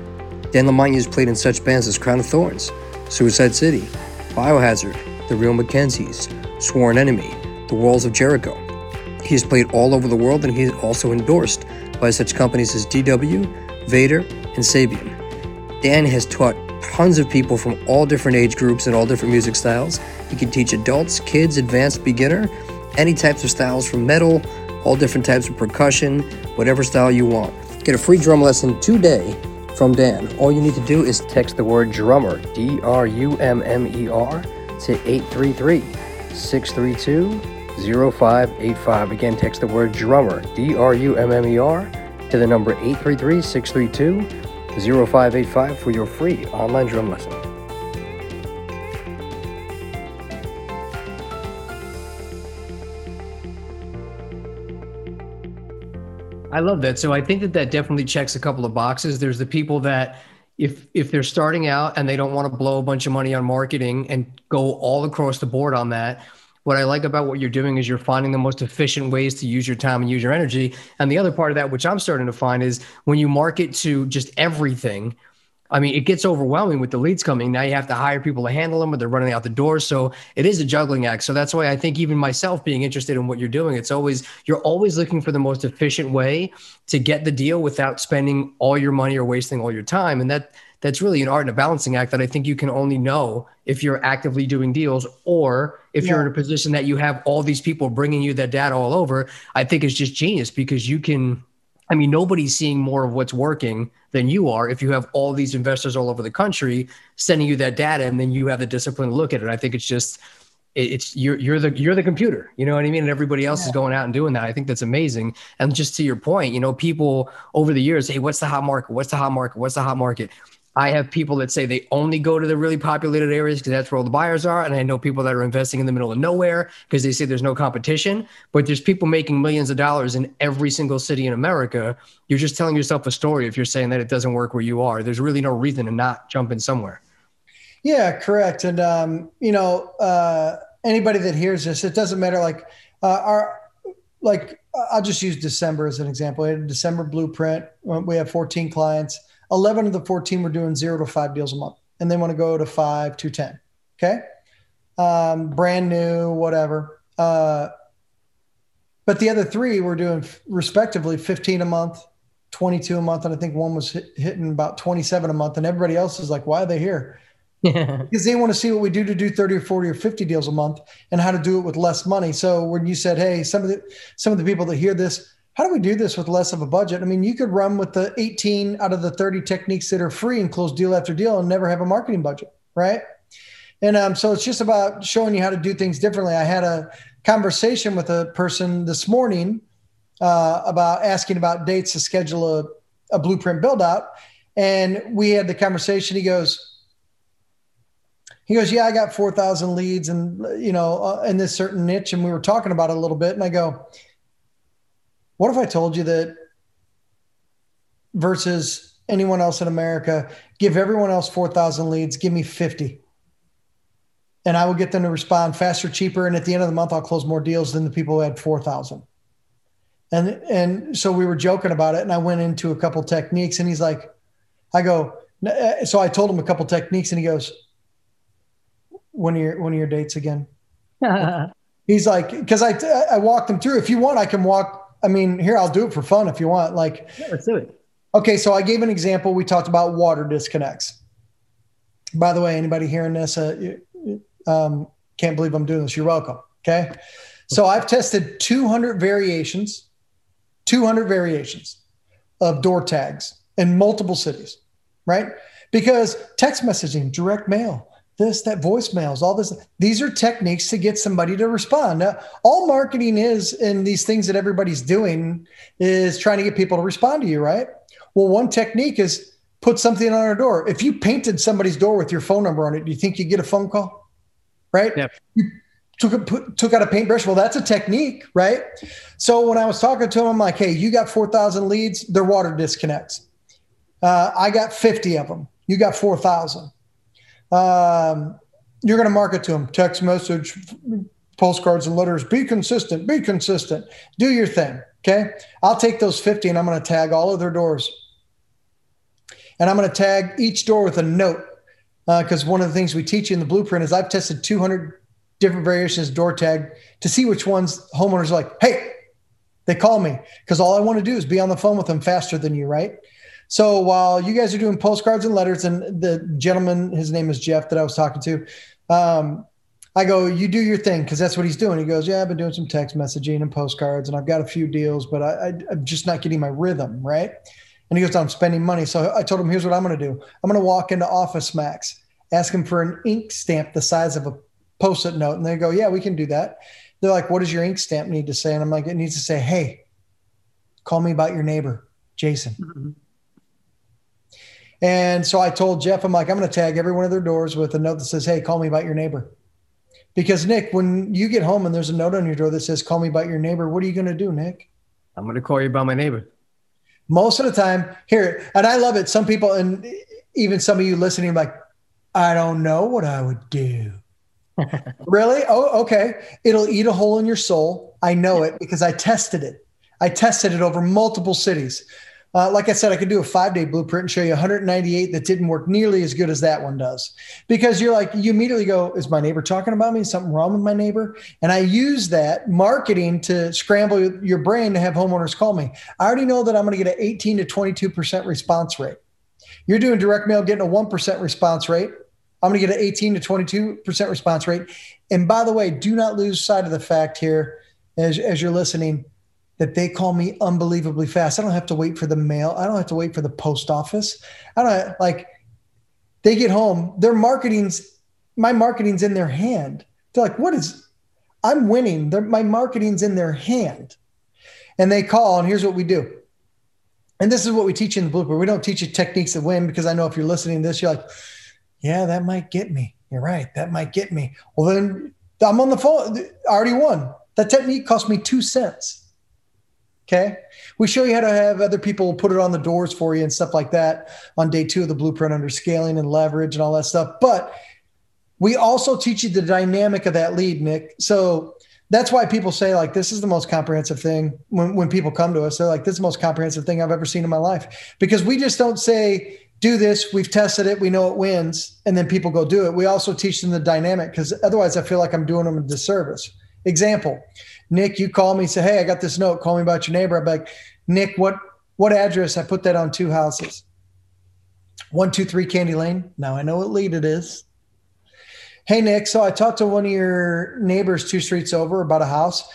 Dan Lamagna has played in such bands as Crown of Thorns, Suicide City, Biohazard, The Real Mackenzies, Sworn Enemy, The Walls of Jericho. He has played all over the world and he is also endorsed by such companies as DW, Vater, and Sabian. Dan has taught tons of people from all different age groups and all different music styles. He can teach adults, kids, advanced, beginner, any types of styles from metal, all different types of percussion, whatever style you want. Get a free drum lesson today from Dan. All you need to do is text the word drummer, D R U M M E R, to 833 632 0585. Again, text the word drummer, D R U M M E R, to the number 833 632 0585 for your free online drum lesson. I love that. So I think that that definitely checks a couple of boxes. There's the people that if if they're starting out and they don't want to blow a bunch of money on marketing and go all across the board on that, what I like about what you're doing is you're finding the most efficient ways to use your time and use your energy. And the other part of that, which I'm starting to find, is when you market to just everything, I mean, it gets overwhelming with the leads coming. Now you have to hire people to handle them, or they're running out the door. So it is a juggling act. So that's why I think even myself being interested in what you're doing, it's always you're always looking for the most efficient way to get the deal without spending all your money or wasting all your time. And that that's really an art and a balancing act that I think you can only know if you're actively doing deals or if yeah. you're in a position that you have all these people bringing you that data all over. I think it's just genius because you can I mean, nobody's seeing more of what's working than you are if you have all these investors all over the country sending you that data and then you have the discipline to look at it. I think it's just it's you're you're the you're the computer, you know what I mean? And everybody else yeah. is going out and doing that. I think that's amazing. And just to your point, you know, people over the years, hey, what's the hot market? What's the hot market? What's the hot market? I have people that say they only go to the really populated areas because that's where all the buyers are. And I know people that are investing in the middle of nowhere because they say there's no competition. But there's people making millions of dollars in every single city in America. You're just telling yourself a story if you're saying that it doesn't work where you are. There's really no reason to not jump in somewhere. Yeah, correct. And um, you know, uh, anybody that hears this, it doesn't matter. Like uh, our, like I'll just use December as an example. We had a December blueprint. We have 14 clients. 11 of the 14 were doing zero to five deals a month, and they want to go to five to 10. Okay, um, brand new, whatever. Uh, but the other three were doing respectively 15 a month, 22 a month, and I think one was hit, hitting about 27 a month. And everybody else is like, why are they here? [LAUGHS] because they want to see what we do to do 30 or 40 or 50 deals a month and how to do it with less money. So when you said, hey, some of the some of the people that hear this, how do we do this with less of a budget? I mean, you could run with the 18 out of the 30 techniques that are free and close deal after deal and never have a marketing budget, right? And um, so it's just about showing you how to do things differently. I had a conversation with a person this morning uh, about asking about dates to schedule a, a blueprint build out. And we had the conversation. He goes, he goes, yeah, I got 4,000 leads and, you know, uh, in this certain niche. And we were talking about it a little bit. And I go, what if I told you that versus anyone else in America, give everyone else 4,000 leads, give me 50. And I will get them to respond faster, cheaper. And at the end of the month, I'll close more deals than the people who had 4,000. And, and so we were joking about it. And I went into a couple techniques and he's like, I go, uh, so I told him a couple techniques and he goes, one of your one of your dates again? [LAUGHS] He's like, because I I walked him through. If you want, I can walk. I mean, here I'll do it for fun if you want. Like, yeah, let's do it. Okay, so I gave an example. We talked about water disconnects. By the way, anybody hearing this, uh, um, can't believe I'm doing this. You're welcome. Okay, so I've tested 200 variations, 200 variations of door tags in multiple cities, right? Because text messaging, direct mail, this, that voicemails, all this. These are techniques to get somebody to respond. Now, all marketing is, and these things that everybody's doing is trying to get people to respond to you, right? Well, one technique is put something on our door. If you painted somebody's door with your phone number on it, do you think you get a phone call? Right? Yep. You took a, put, took out a paintbrush. Well, that's a technique, right? So when I was talking to him, I'm like, hey, you got 4,000 leads, they're water disconnects. Uh, I got 50 of them. You got 4,000 um, you're going to market to them text message, postcards, and letters. Be consistent. Be consistent. Do your thing. Okay. I'll take those 50 and I'm going to tag all of their doors. And I'm going to tag each door with a note because uh, one of the things we teach you in the blueprint is I've tested 200 different variations door tag to see which ones homeowners like, hey, they call me because all I want to do is be on the phone with them faster than you, right? So while you guys are doing postcards and letters, and the gentleman, his name is Jeff, that I was talking to, um, I go, you do your thing because that's what he's doing. He goes, yeah, I've been doing some text messaging and postcards, and I've got a few deals, but I, I'm just not getting my rhythm right. And he goes, I'm spending money. So I told him, here's what I'm going to do. I'm going to walk into Office Max, ask him for an ink stamp the size of a post-it note, and they go, yeah, we can do that. They're like, what does your ink stamp need to say? And I'm like, it needs to say, hey, call me about your neighbor, Jason. Mm-hmm. And so I told Jeff, I'm like, I'm going to tag every one of their doors with a note that says, Hey, call me about your neighbor. Because Nick, when you get home and there's a note on your door that says, Call me about your neighbor, what are you going to do, Nick? I'm going to call you about my neighbor. Most of the time, here, and I love it. Some people, and even some of you listening, like, I don't know what I would do. [LAUGHS] really? Oh, okay. It'll eat a hole in your soul. I know it because I tested it. I tested it over multiple cities. Uh, like I said, I could do a five day blueprint and show you 198 that didn't work nearly as good as that one does. Because you're like, you immediately go, Is my neighbor talking about me? Is something wrong with my neighbor? And I use that marketing to scramble your brain to have homeowners call me. I already know that I'm going to get an 18 to 22% response rate. You're doing direct mail, getting a 1% response rate. I'm going to get an 18 to 22% response rate. And by the way, do not lose sight of the fact here as, as you're listening that they call me unbelievably fast. I don't have to wait for the mail. I don't have to wait for the post office. I don't like they get home, their marketing's my marketing's in their hand. They're like, what is I'm winning. They're, my marketing's in their hand. And they call, and here's what we do. And this is what we teach in the blueprint. We don't teach you techniques to win because I know if you're listening to this, you're like, yeah, that might get me. You're right. That might get me. Well, then I'm on the phone. I already won. That technique cost me two cents. Okay. We show you how to have other people put it on the doors for you and stuff like that on day two of the blueprint under scaling and leverage and all that stuff. But we also teach you the dynamic of that lead, Nick. So that's why people say like this is the most comprehensive thing when, when people come to us. They're like this is the most comprehensive thing i've ever seen in my life. Because we just don't say do this. We've tested it. We know it wins. And then people go do it. We also teach them the dynamic because otherwise i feel like i'm doing them a disservice. Example nick you call me say hey i got this note call me about your neighbor I'd be like nick what what address i put that on two houses one two three candy lane now i know what lead it is Hey, Nick. So I talked to one of your neighbors two streets over about a house,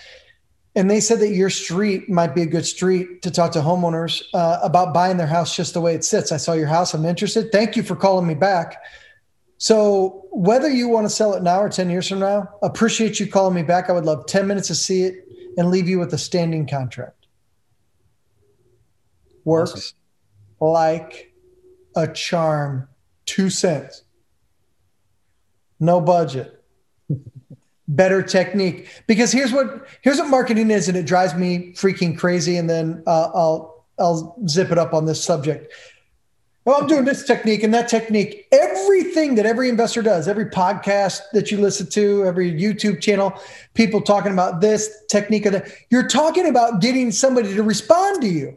and they said that your street might be a good street to talk to homeowners uh, about buying their house just the way it sits. I saw your house. I'm interested. Thank you for calling me back. So, whether you want to sell it now or 10 years from now, appreciate you calling me back. I would love 10 minutes to see it and leave you with a standing contract. Works awesome. like a charm. Two cents no budget [LAUGHS] better technique because here's what here's what marketing is and it drives me freaking crazy and then uh, i'll i'll zip it up on this subject well i'm doing this technique and that technique everything that every investor does every podcast that you listen to every youtube channel people talking about this technique of that you're talking about getting somebody to respond to you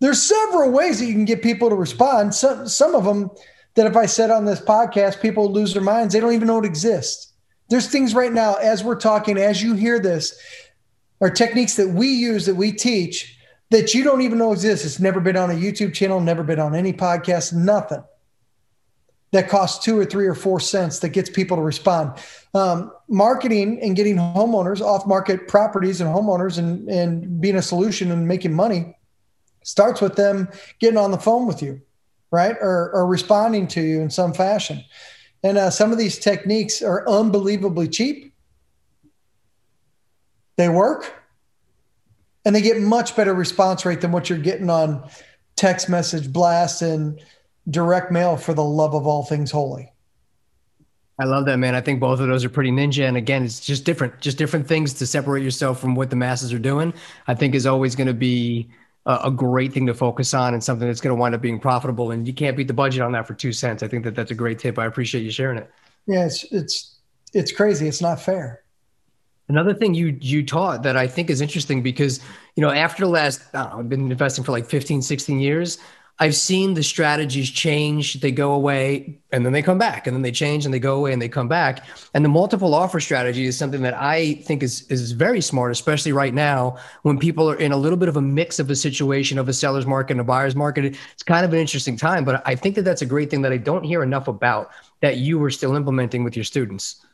there's several ways that you can get people to respond some some of them that if I said on this podcast, people lose their minds. They don't even know it exists. There's things right now, as we're talking, as you hear this, are techniques that we use that we teach that you don't even know exists. It's never been on a YouTube channel, never been on any podcast, nothing that costs two or three or four cents that gets people to respond. Um, marketing and getting homeowners off market properties and homeowners and, and being a solution and making money starts with them getting on the phone with you right? Or, or responding to you in some fashion. And uh, some of these techniques are unbelievably cheap. They work and they get much better response rate than what you're getting on text message blast and direct mail for the love of all things holy. I love that, man. I think both of those are pretty ninja. And again, it's just different, just different things to separate yourself from what the masses are doing. I think is always going to be a, great thing to focus on and something that's going to wind up being profitable. And you can't beat the budget on that for two cents. I think that that's a great tip. I appreciate you sharing it. Yeah, it's it's it's crazy. It's not fair. Another thing you you taught that I think is interesting because you know after the last know, I've been investing for like 15, 16 years. I've seen the strategies change, they go away, and then they come back, and then they change and they go away and they come back. And the multiple offer strategy is something that I think is is very smart, especially right now when people are in a little bit of a mix of a situation of a seller's market and a buyer's market. It's kind of an interesting time, but I think that that's a great thing that I don't hear enough about that you were still implementing with your students.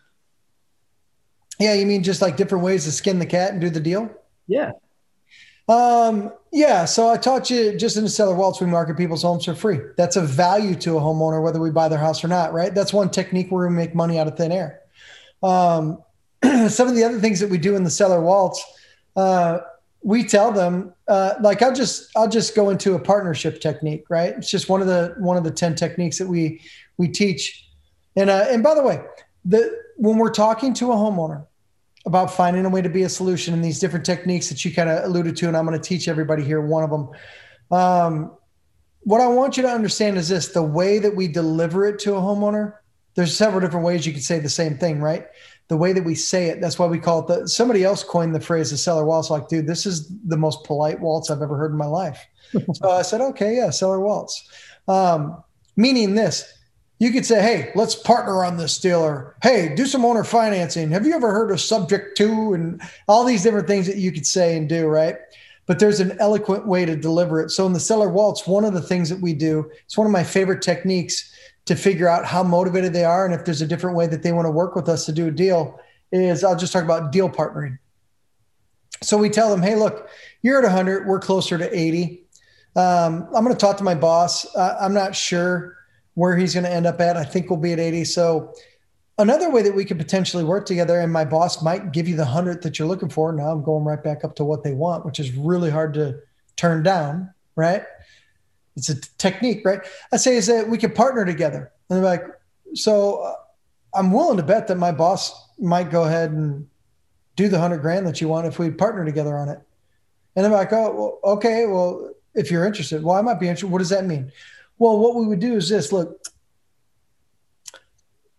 Yeah, you mean just like different ways to skin the cat and do the deal? Yeah. Um, yeah. So I taught you just in the seller waltz, we market people's homes for free. That's a value to a homeowner, whether we buy their house or not, right? That's one technique where we make money out of thin air. Um, [CLEARS THROAT] some of the other things that we do in the seller waltz, uh, we tell them, uh, like I'll just I'll just go into a partnership technique, right? It's just one of the one of the ten techniques that we we teach. And uh, and by the way, the when we're talking to a homeowner, about finding a way to be a solution and these different techniques that you kind of alluded to. And I'm going to teach everybody here one of them. Um, what I want you to understand is this the way that we deliver it to a homeowner, there's several different ways you could say the same thing, right? The way that we say it, that's why we call it the somebody else coined the phrase the seller waltz. Like, dude, this is the most polite waltz I've ever heard in my life. [LAUGHS] so I said, okay, yeah, seller waltz. Um, meaning this you could say, hey, let's partner on this deal, or hey, do some owner financing. Have you ever heard of subject to and all these different things that you could say and do, right? But there's an eloquent way to deliver it. So in the seller waltz, one of the things that we do, it's one of my favorite techniques to figure out how motivated they are and if there's a different way that they want to work with us to do a deal is I'll just talk about deal partnering. So we tell them, hey, look, you're at 100, we're closer to 80. Um, I'm going to talk to my boss. Uh, I'm not sure where he's going to end up at. I think we'll be at 80. So another way that we could potentially work together, and my boss might give you the hundred that you're looking for. Now I'm going right back up to what they want, which is really hard to turn down, right? It's a technique, right? I say is that we could partner together. And they're like, so uh, I'm willing to bet that my boss might go ahead and do the hundred grand that you want if we partner together on it. And they're like, oh, well, okay, well, if you're interested, well, I might be interested. What does that mean? Well, what we would do is this look,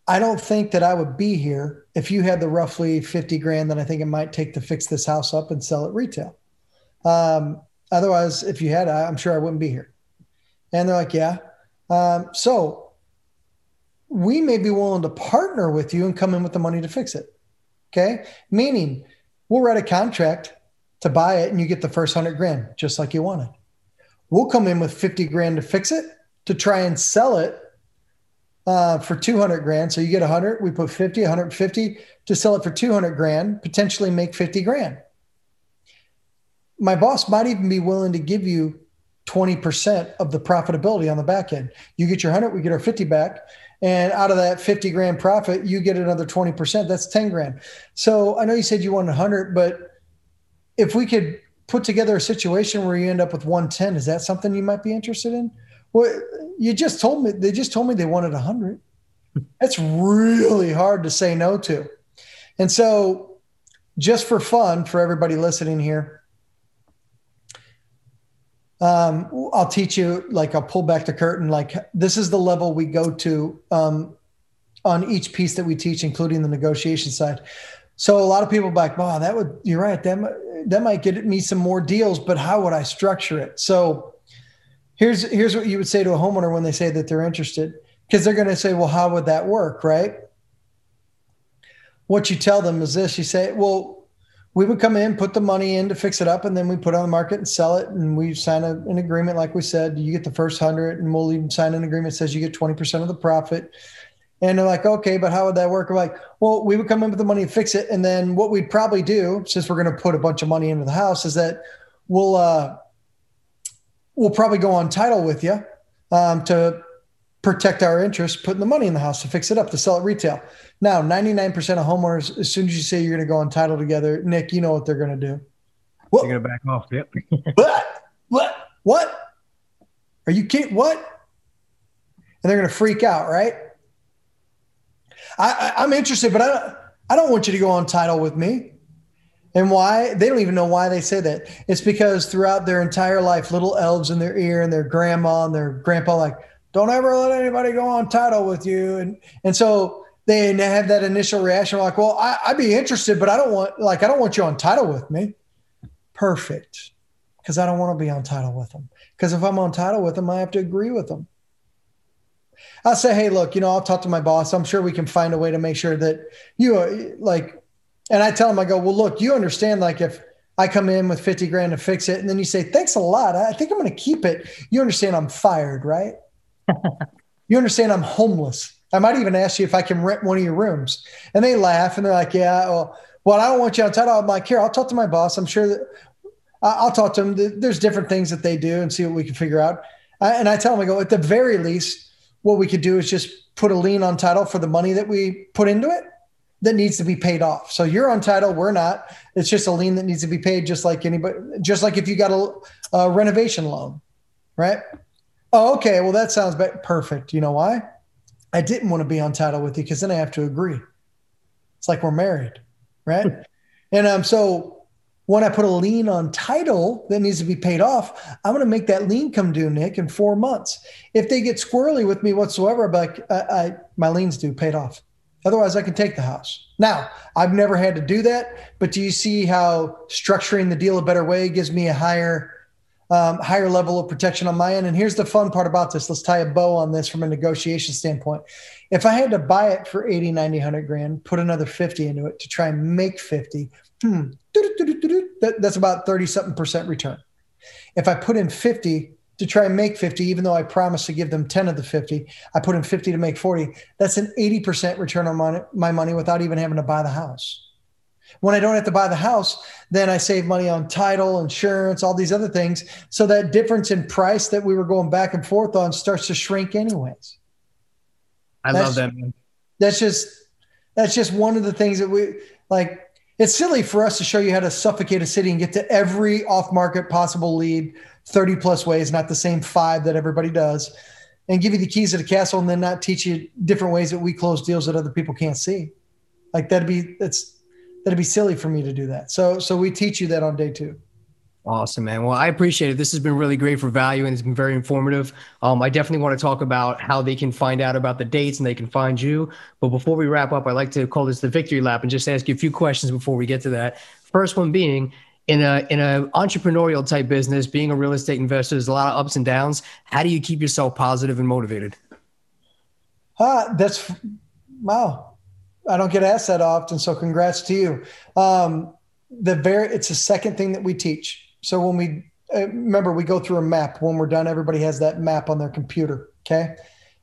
I don't think that I would be here if you had the roughly 50 grand that I think it might take to fix this house up and sell it retail. Um, otherwise, if you had, I'm sure I wouldn't be here. And they're like, yeah. Um, so we may be willing to partner with you and come in with the money to fix it. Okay. Meaning we'll write a contract to buy it and you get the first hundred grand just like you wanted. We'll come in with 50 grand to fix it to try and sell it uh, for 200 grand. So you get 100, we put 50, 150 to sell it for 200 grand, potentially make 50 grand. My boss might even be willing to give you 20% of the profitability on the back end. You get your 100, we get our 50 back. And out of that 50 grand profit, you get another 20%. That's 10 grand. So I know you said you wanted 100, but if we could put together a situation where you end up with 110, is that something you might be interested in? Well, you just told me, they just told me they wanted a 100. That's really hard to say no to. And so, just for fun, for everybody listening here, um, I'll teach you, like, I'll pull back the curtain. Like, this is the level we go to um, on each piece that we teach, including the negotiation side. So a lot of people like, wow, that would, you're right. That, that might get me some more deals, but how would I structure it? So here's, here's what you would say to a homeowner when they say that they're interested, because they're going to say, well, how would that work? Right. What you tell them is this, you say, well, we would come in, put the money in to fix it up, and then we put on the market and sell it. And we sign a, an agreement, like we said, you get the first hundred, and we'll even sign an agreement that says you get twenty percent of the profit. And they're like, okay, but how would that work? We're like, well, we would come in with the money and fix it, and then what we'd probably do, since we're going to put a bunch of money into the house, is that we'll uh, we'll probably go on title with you um, to protect our interest, putting the money in the house to fix it up to sell it retail. Now, 99% of homeowners, as soon as you say you're going to go on title together, Nick, you know what they're going to do. What? They're going to back off. Yep. [LAUGHS] what? What? What? Are you kidding? What? And they're going to freak out, right? I, I, am interested, but I don't, I don't want you to go on title with me. And why? They don't even know why they say that. It's because throughout their entire life, little elves in their ear and their grandma and their grandpa, like, don't ever let anybody go on title with you. And and so they have that initial reaction like, well, I, I'd be interested, but I don't want like I don't want you on title with me. Perfect. Because I don't want to be on title with them. Because if I'm on title with them, I have to agree with them. I'll say, hey, look, you know, I'll talk to my boss. I'm sure we can find a way to make sure that you like, and I tell them, I go, well, look, you understand, like, if I come in with 50 grand to fix it, and then you say, thanks a lot. I think I'm going to keep it. You understand I'm fired, right? [LAUGHS] you understand I'm homeless. I might even ask you if I can rent one of your rooms. And they laugh and they're like, yeah, well, well I don't want you on title. I'm like, here, I'll talk to my boss. I'm sure that I'll talk to them. There's different things that they do and see what we can figure out. And I tell them, I go, at the very least, what we could do is just put a lien on title for the money that we put into it that needs to be paid off. So you're on title, we're not. It's just a lien that needs to be paid, just like anybody, just like if you got a, a renovation loan, right? Oh, okay. Well, that sounds perfect. You know why? I didn't want to be on title with you because then I have to agree. It's like we're married, right? and um, so when I put a lien on title that needs to be paid off, I'm going to make that lien come due, Nick, in four months. If they get squirrely with me whatsoever, I'm like, I, I, my lien's due, paid off. Otherwise, I can take the house. Now, I've never had to do that, but do you see how structuring the deal a better way gives me a higher um, higher level of protection on my end. And here's the fun part about this. Let's tie a bow on this from a negotiation standpoint. If I had to buy it for 80, 90, 100 grand, put another 50 into it to try and make 50, hmm, that, that's about 30 something percent return. If I put in 50 to try and make 50, even though I promised to give them 10 of the 50, I put in 50 to make 40. That's an 80% return on my, my money without even having to buy the house. When I don't have to buy the house, then I save money on title, insurance, all these other things. So that difference in price that we were going back and forth on starts to shrink anyways. I that's, love that. Man. That's just that's just one of the things that we like. It's silly for us to show you how to suffocate a city and get to every off-market possible lead 30 plus ways, not the same five that everybody does, and give you the keys to the castle and then not teach you different ways that we close deals that other people can't see. Like that'd be that's that'd be silly for me to do that. So so we teach you that on day two. Awesome, man. Well, I appreciate it. This has been really great for value and it's been very informative. Um, I definitely want to talk about how they can find out about the dates and they can find you. But before we wrap up, I'd like to call this the victory lap and just ask you a few questions before we get to that. First one being, in a in a entrepreneurial type business, being a real estate investor, there's a lot of ups and downs. How do you keep yourself positive and motivated? Uh, that's wow. I don't get asked that often, so congrats to you. Um, the very it's the second thing that we teach. So when we uh, remember, we go through a map. When we're done, everybody has that map on their computer. Okay.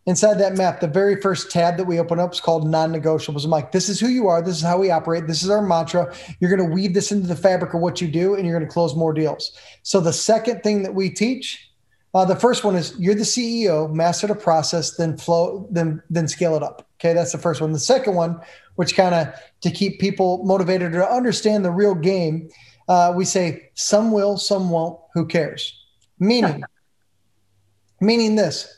Inside that map, the very first tab that we open up is called non-negotiables. I'm like, this is who you are. This is how we operate. This is our mantra. You're going to weave this into the fabric of what you do, and you're going to close more deals. So the second thing that we teach, uh, the first one is you're the CEO, master the process, then flow, then then scale it up. Okay, that's the first one. The second one, which kind of to keep people motivated to understand the real game, uh, we say some will, some won't. Who cares? Meaning, [LAUGHS] meaning this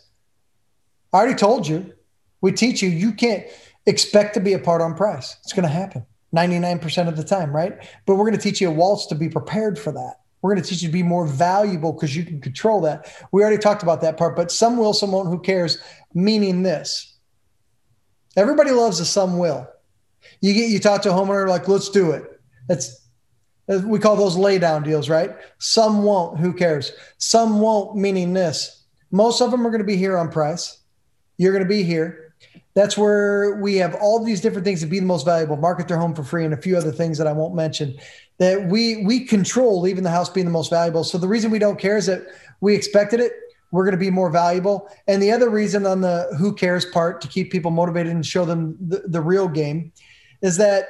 I already told you. We teach you, you can't expect to be a part on price. It's going to happen 99% of the time, right? But we're going to teach you a waltz to be prepared for that. We're going to teach you to be more valuable because you can control that. We already talked about that part, but some will, some won't, who cares? Meaning this. Everybody loves a some will. You get you talk to a homeowner like, let's do it. That's we call those lay down deals, right? Some won't, who cares? Some won't, meaning this. Most of them are going to be here on price. You're going to be here. That's where we have all these different things to be the most valuable, market their home for free, and a few other things that I won't mention. That we we control leaving the house being the most valuable. So the reason we don't care is that we expected it. We're going to be more valuable. And the other reason on the who cares part to keep people motivated and show them the, the real game is that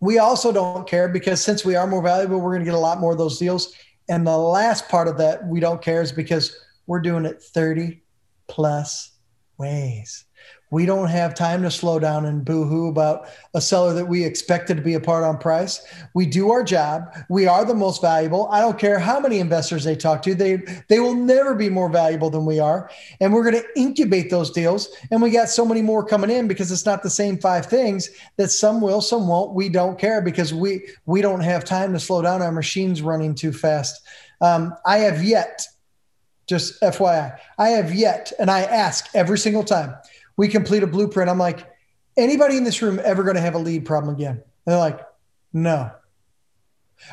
we also don't care because since we are more valuable, we're going to get a lot more of those deals. And the last part of that we don't care is because we're doing it 30 plus ways. We don't have time to slow down and boohoo about a seller that we expected to be a part on price. We do our job. We are the most valuable. I don't care how many investors they talk to. They they will never be more valuable than we are. And we're going to incubate those deals. And we got so many more coming in because it's not the same five things that some will, some won't. We don't care because we we don't have time to slow down. Our machine's running too fast. Um, I have yet just FYI, I have yet, and I ask every single time we complete a blueprint. I'm like, anybody in this room ever going to have a lead problem again? And they're like, no.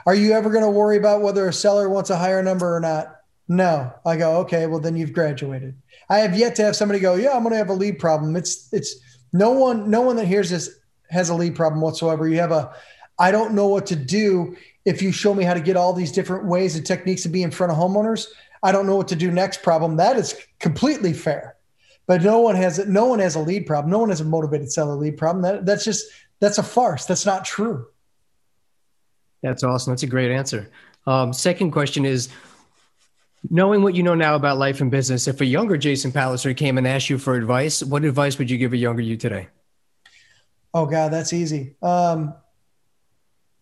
Are you ever going to worry about whether a seller wants a higher number or not? No. I go, okay, well then you've graduated. I have yet to have somebody go, yeah, I'm going to have a lead problem. It's it's no one no one that hears this has a lead problem whatsoever. You have a I don't know what to do if you show me how to get all these different ways and techniques to be in front of homeowners. I don't know what to do next problem. That is completely fair. But no one has no one has a lead problem. No one has a motivated seller lead problem. That, that's just that's a farce. That's not true. That's awesome. That's a great answer. Um, second question is knowing what you know now about life and business, if a younger Jason Palliser came and asked you for advice, what advice would you give a younger you today? Oh God, that's easy. Um,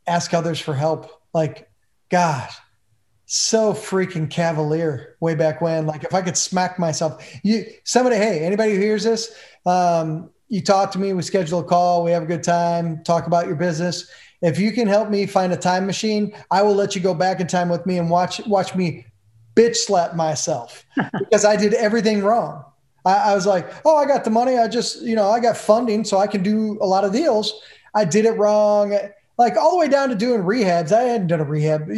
ask others for help. Like, God, so freaking cavalier way back when. Like if I could smack myself, you somebody, hey, anybody who hears this, um, you talk to me, we schedule a call, we have a good time, talk about your business. If you can help me find a time machine, I will let you go back in time with me and watch watch me bitch slap myself [LAUGHS] because I did everything wrong. I, I was like, oh, I got the money. I just, you know, I got funding, so I can do a lot of deals. I did it wrong like all the way down to doing rehabs. I hadn't done a rehab.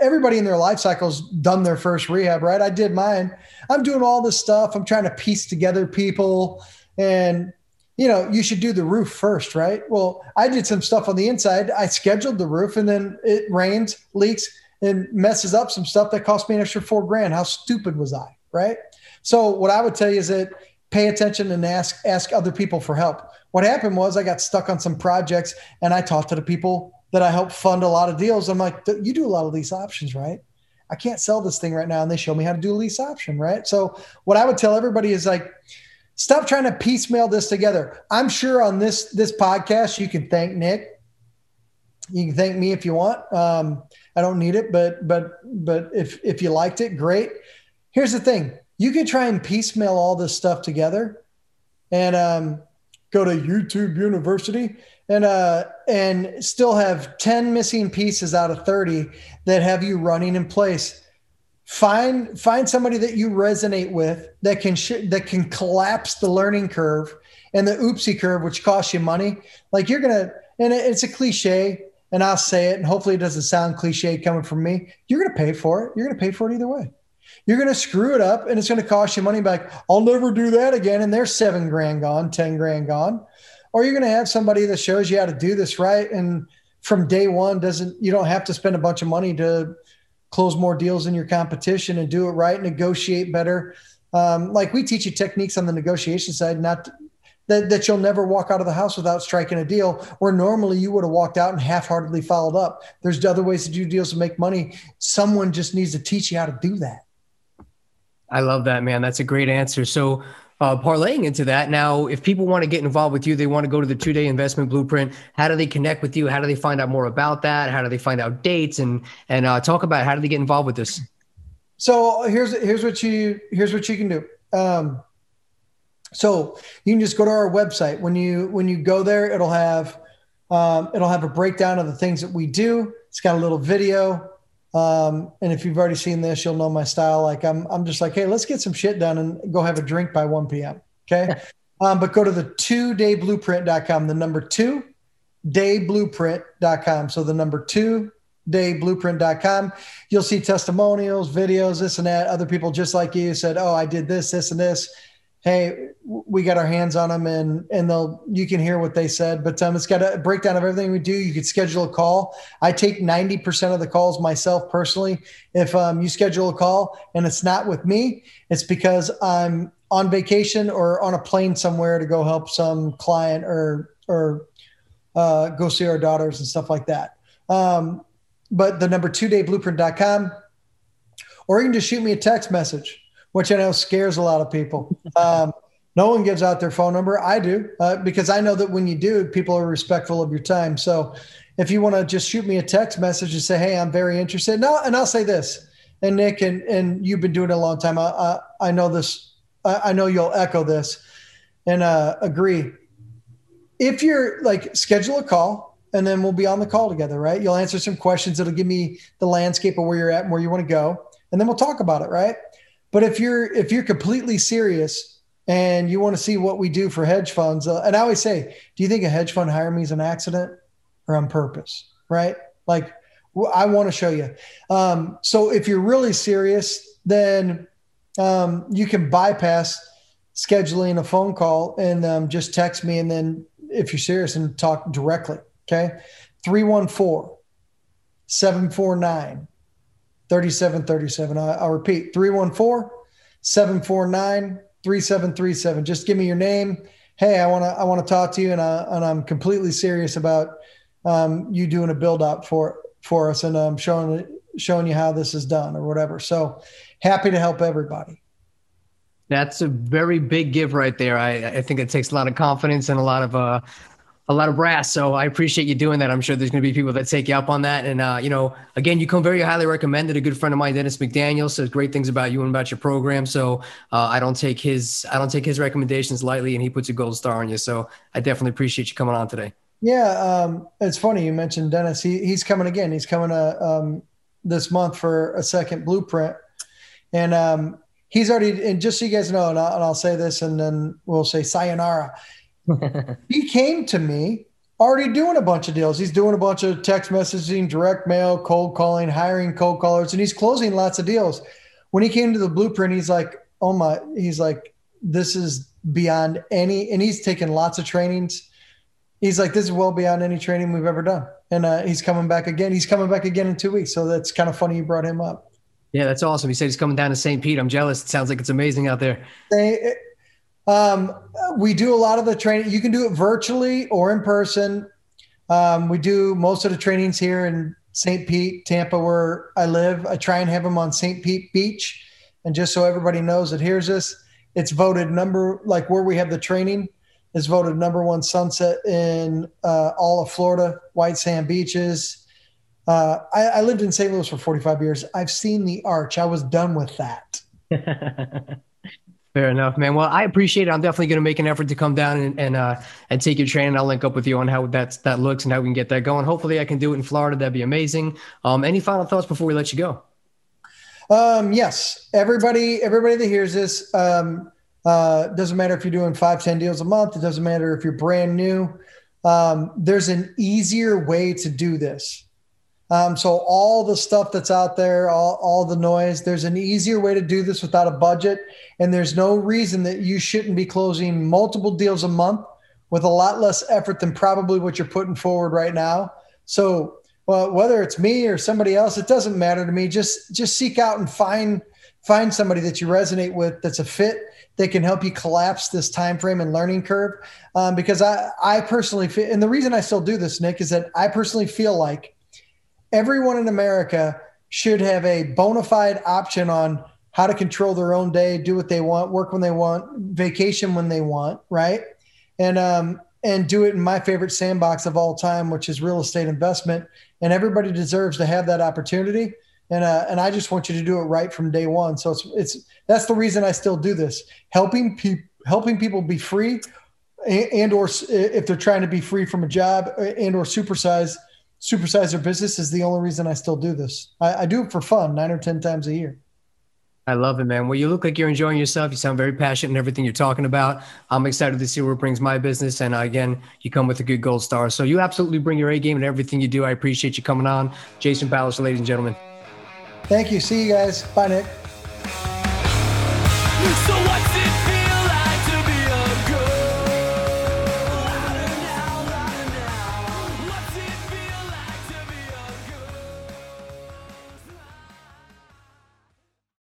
Everybody in their life cycle's done their first rehab, right? I did mine. I'm doing all this stuff. I'm trying to piece together people and you know, you should do the roof first, right? Well, I did some stuff on the inside. I scheduled the roof and then it rains, leaks, and messes up some stuff that cost me an extra four grand. How stupid was I? Right. So what I would tell you is that pay attention and ask ask other people for help. What happened was I got stuck on some projects and I talked to the people that I help fund a lot of deals. I'm like, you do a lot of lease options, right? I can't sell this thing right now. And they show me how to do a lease option, right? So what I would tell everybody is like, stop trying to piecemeal this together. I'm sure on this this podcast you can thank Nick. You can thank me if you want. Um, I don't need it, but but but if if you liked it, great. Here's the thing: you can try and piecemeal all this stuff together, and um, go to YouTube University and uh and still have 10 missing pieces out of 30 that have you running in place. Find find somebody that you resonate with that can sh- that can collapse the learning curve and the oopsie curve which costs you money. Like you're gonna and it's a cliche and i'll say it and hopefully it doesn't sound cliche coming from me. You're gonna pay for it. You're gonna pay for it either way you're going to screw it up and it's going to cost you money back. I'll never do that again. And there's seven grand gone, 10 grand gone. Or you're going to have somebody that shows you how to do this right. And from day one, doesn't, you don't have to spend a bunch of money to close more deals in your competition and do it right, negotiate better. Um, like we teach you techniques on the negotiation side, not that, that you'll never walk out of the house without striking a deal where normally you would have walked out and half-heartedly followed up. There's other ways to do deals to make money. Someone just needs to teach you how to do that. I love that, man. That's a great answer. So, uh, parlaying into that, now, if people want to get involved with you, they want to go to the two day investment blueprint. How do they connect with you? How do they find out more about that? How do they find out dates and and uh, talk about how do they get involved with this? So here's here's what you here's what you can do. Um, so you can just go to our website. When you when you go there, it'll have um, it'll have a breakdown of the things that we do. It's got a little video. Um, and if you've already seen this, you'll know my style. Like I'm, I'm just like, hey, let's get some shit done and go have a drink by 1 p.m. Okay. um, but go to the two day blueprint.com, the number two day blueprint.com. So the number two day blueprint.com. You'll see testimonials, videos, this and that. Other people just like you said, oh, I did this, this, and this hey, we got our hands on them and and they'll you can hear what they said. But um, it's got a breakdown of everything we do. You could schedule a call. I take ninety percent of the calls myself personally. If um, you schedule a call and it's not with me, it's because I'm on vacation or on a plane somewhere to go help some client or or uh, go see our daughters and stuff like that. Um, but the number two day blueprint.com, or you can just shoot me a text message which I know scares a lot of people. Um, no one gives out their phone number. I do uh, because I know that when you do, people are respectful of your time. So if you want to just shoot me a text message and say, "Hey, I'm very interested," now and I'll say this, and Nick, and and you've been doing it a long time. I I, I know this. I, I, know you'll echo this and uh, agree. If you're like schedule a call and then we'll be on the call together, right? You'll answer some questions that'll give me the landscape of where you're at and where you want to go, and then we'll talk about it, right? But if you're if you're completely serious and you want to see what we do for hedge funds, uh, and I always say, do you think a hedge fund hire me is an accident or on purpose? Right? Like I want to show you. Um, so if you're really serious, then um, you can bypass scheduling a phone call and um, just text me. And then if you're serious and talk directly, okay. 314 749 3737. I, I'll repeat 314 749 3737. Just give me your name. Hey, I want to I want to talk to you, and I and I'm completely serious about um, you doing a build up for for us, and I'm um, showing showing you how this is done or whatever. So happy to help everybody. That's a very big give right there. I, I think it takes a lot of confidence and a lot of uh, a lot of brass. So I appreciate you doing that. I'm sure there's going to be people that take you up on that. And, uh, you know, again, you come very highly recommended. A good friend of mine, Dennis McDaniel, says great things about you and about your program. So uh, I don't take his I don't take his recommendations lightly, and he puts a gold star on you. So I definitely appreciate you coming on today. Yeah, um, it's funny you mentioned Dennis. He, he's coming again. He's coming uh, um, this month for a second blueprint, and um, he's already. And just so you guys know, and I'll, and I'll say this, and then we'll say sayonara he came to me already doing a bunch of deals. He's doing a bunch of text messaging, direct mail, cold calling, hiring cold callers, and he's closing lots of deals. When he came to the blueprint, he's like, "Oh my!" He's like, "This is beyond any," and he's taken lots of trainings. He's like, "This is well beyond any training we've ever done," and uh, he's coming back again. He's coming back again in two weeks, so that's kind of funny you brought him up. Yeah, that's awesome. He said he's coming down to St. Pete. I'm jealous. It sounds like it's amazing out there. They, um, we do a lot of the training. You can do it virtually or in person. Um, we do most of the trainings here in St. Pete, Tampa, where I live. I try and have them on St. Pete Beach. And just so everybody knows that here's this, it's voted number, like where we have the training, is voted number one sunset in uh, all of Florida, white sand beaches. Uh, I, I lived in St. Louis for 45 years. I've seen the arch. I was done with that. [LAUGHS] Fair enough, man. Well, I appreciate it. I'm definitely going to make an effort to come down and and, uh, and take your training. I'll link up with you on how that that looks and how we can get that going. Hopefully, I can do it in Florida. That'd be amazing. Um, any final thoughts before we let you go? Um, yes, everybody, everybody that hears this, um, uh, doesn't matter if you're doing five, 10 deals a month. It doesn't matter if you're brand new. Um, there's an easier way to do this. Um, so all the stuff that's out there, all, all the noise, there's an easier way to do this without a budget. And there's no reason that you shouldn't be closing multiple deals a month with a lot less effort than probably what you're putting forward right now. So well, whether it's me or somebody else, it doesn't matter to me. Just just seek out and find find somebody that you resonate with that's a fit that can help you collapse this time frame and learning curve. Um, because I I personally feel, and the reason I still do this, Nick, is that I personally feel like everyone in America should have a bona fide option on how to control their own day, do what they want, work when they want, vacation when they want, right? And um, and do it in my favorite sandbox of all time, which is real estate investment. And everybody deserves to have that opportunity. And uh, and I just want you to do it right from day one. So it's it's that's the reason I still do this, helping people helping people be free, and, and or if they're trying to be free from a job and or supersize supersize their business is the only reason I still do this. I, I do it for fun, nine or ten times a year. I love it, man. Well, you look like you're enjoying yourself. You sound very passionate in everything you're talking about. I'm excited to see where it brings my business. And uh, again, you come with a good gold star. So you absolutely bring your A game and everything you do. I appreciate you coming on. Jason Palliser, ladies and gentlemen. Thank you. See you guys. Bye, Nick.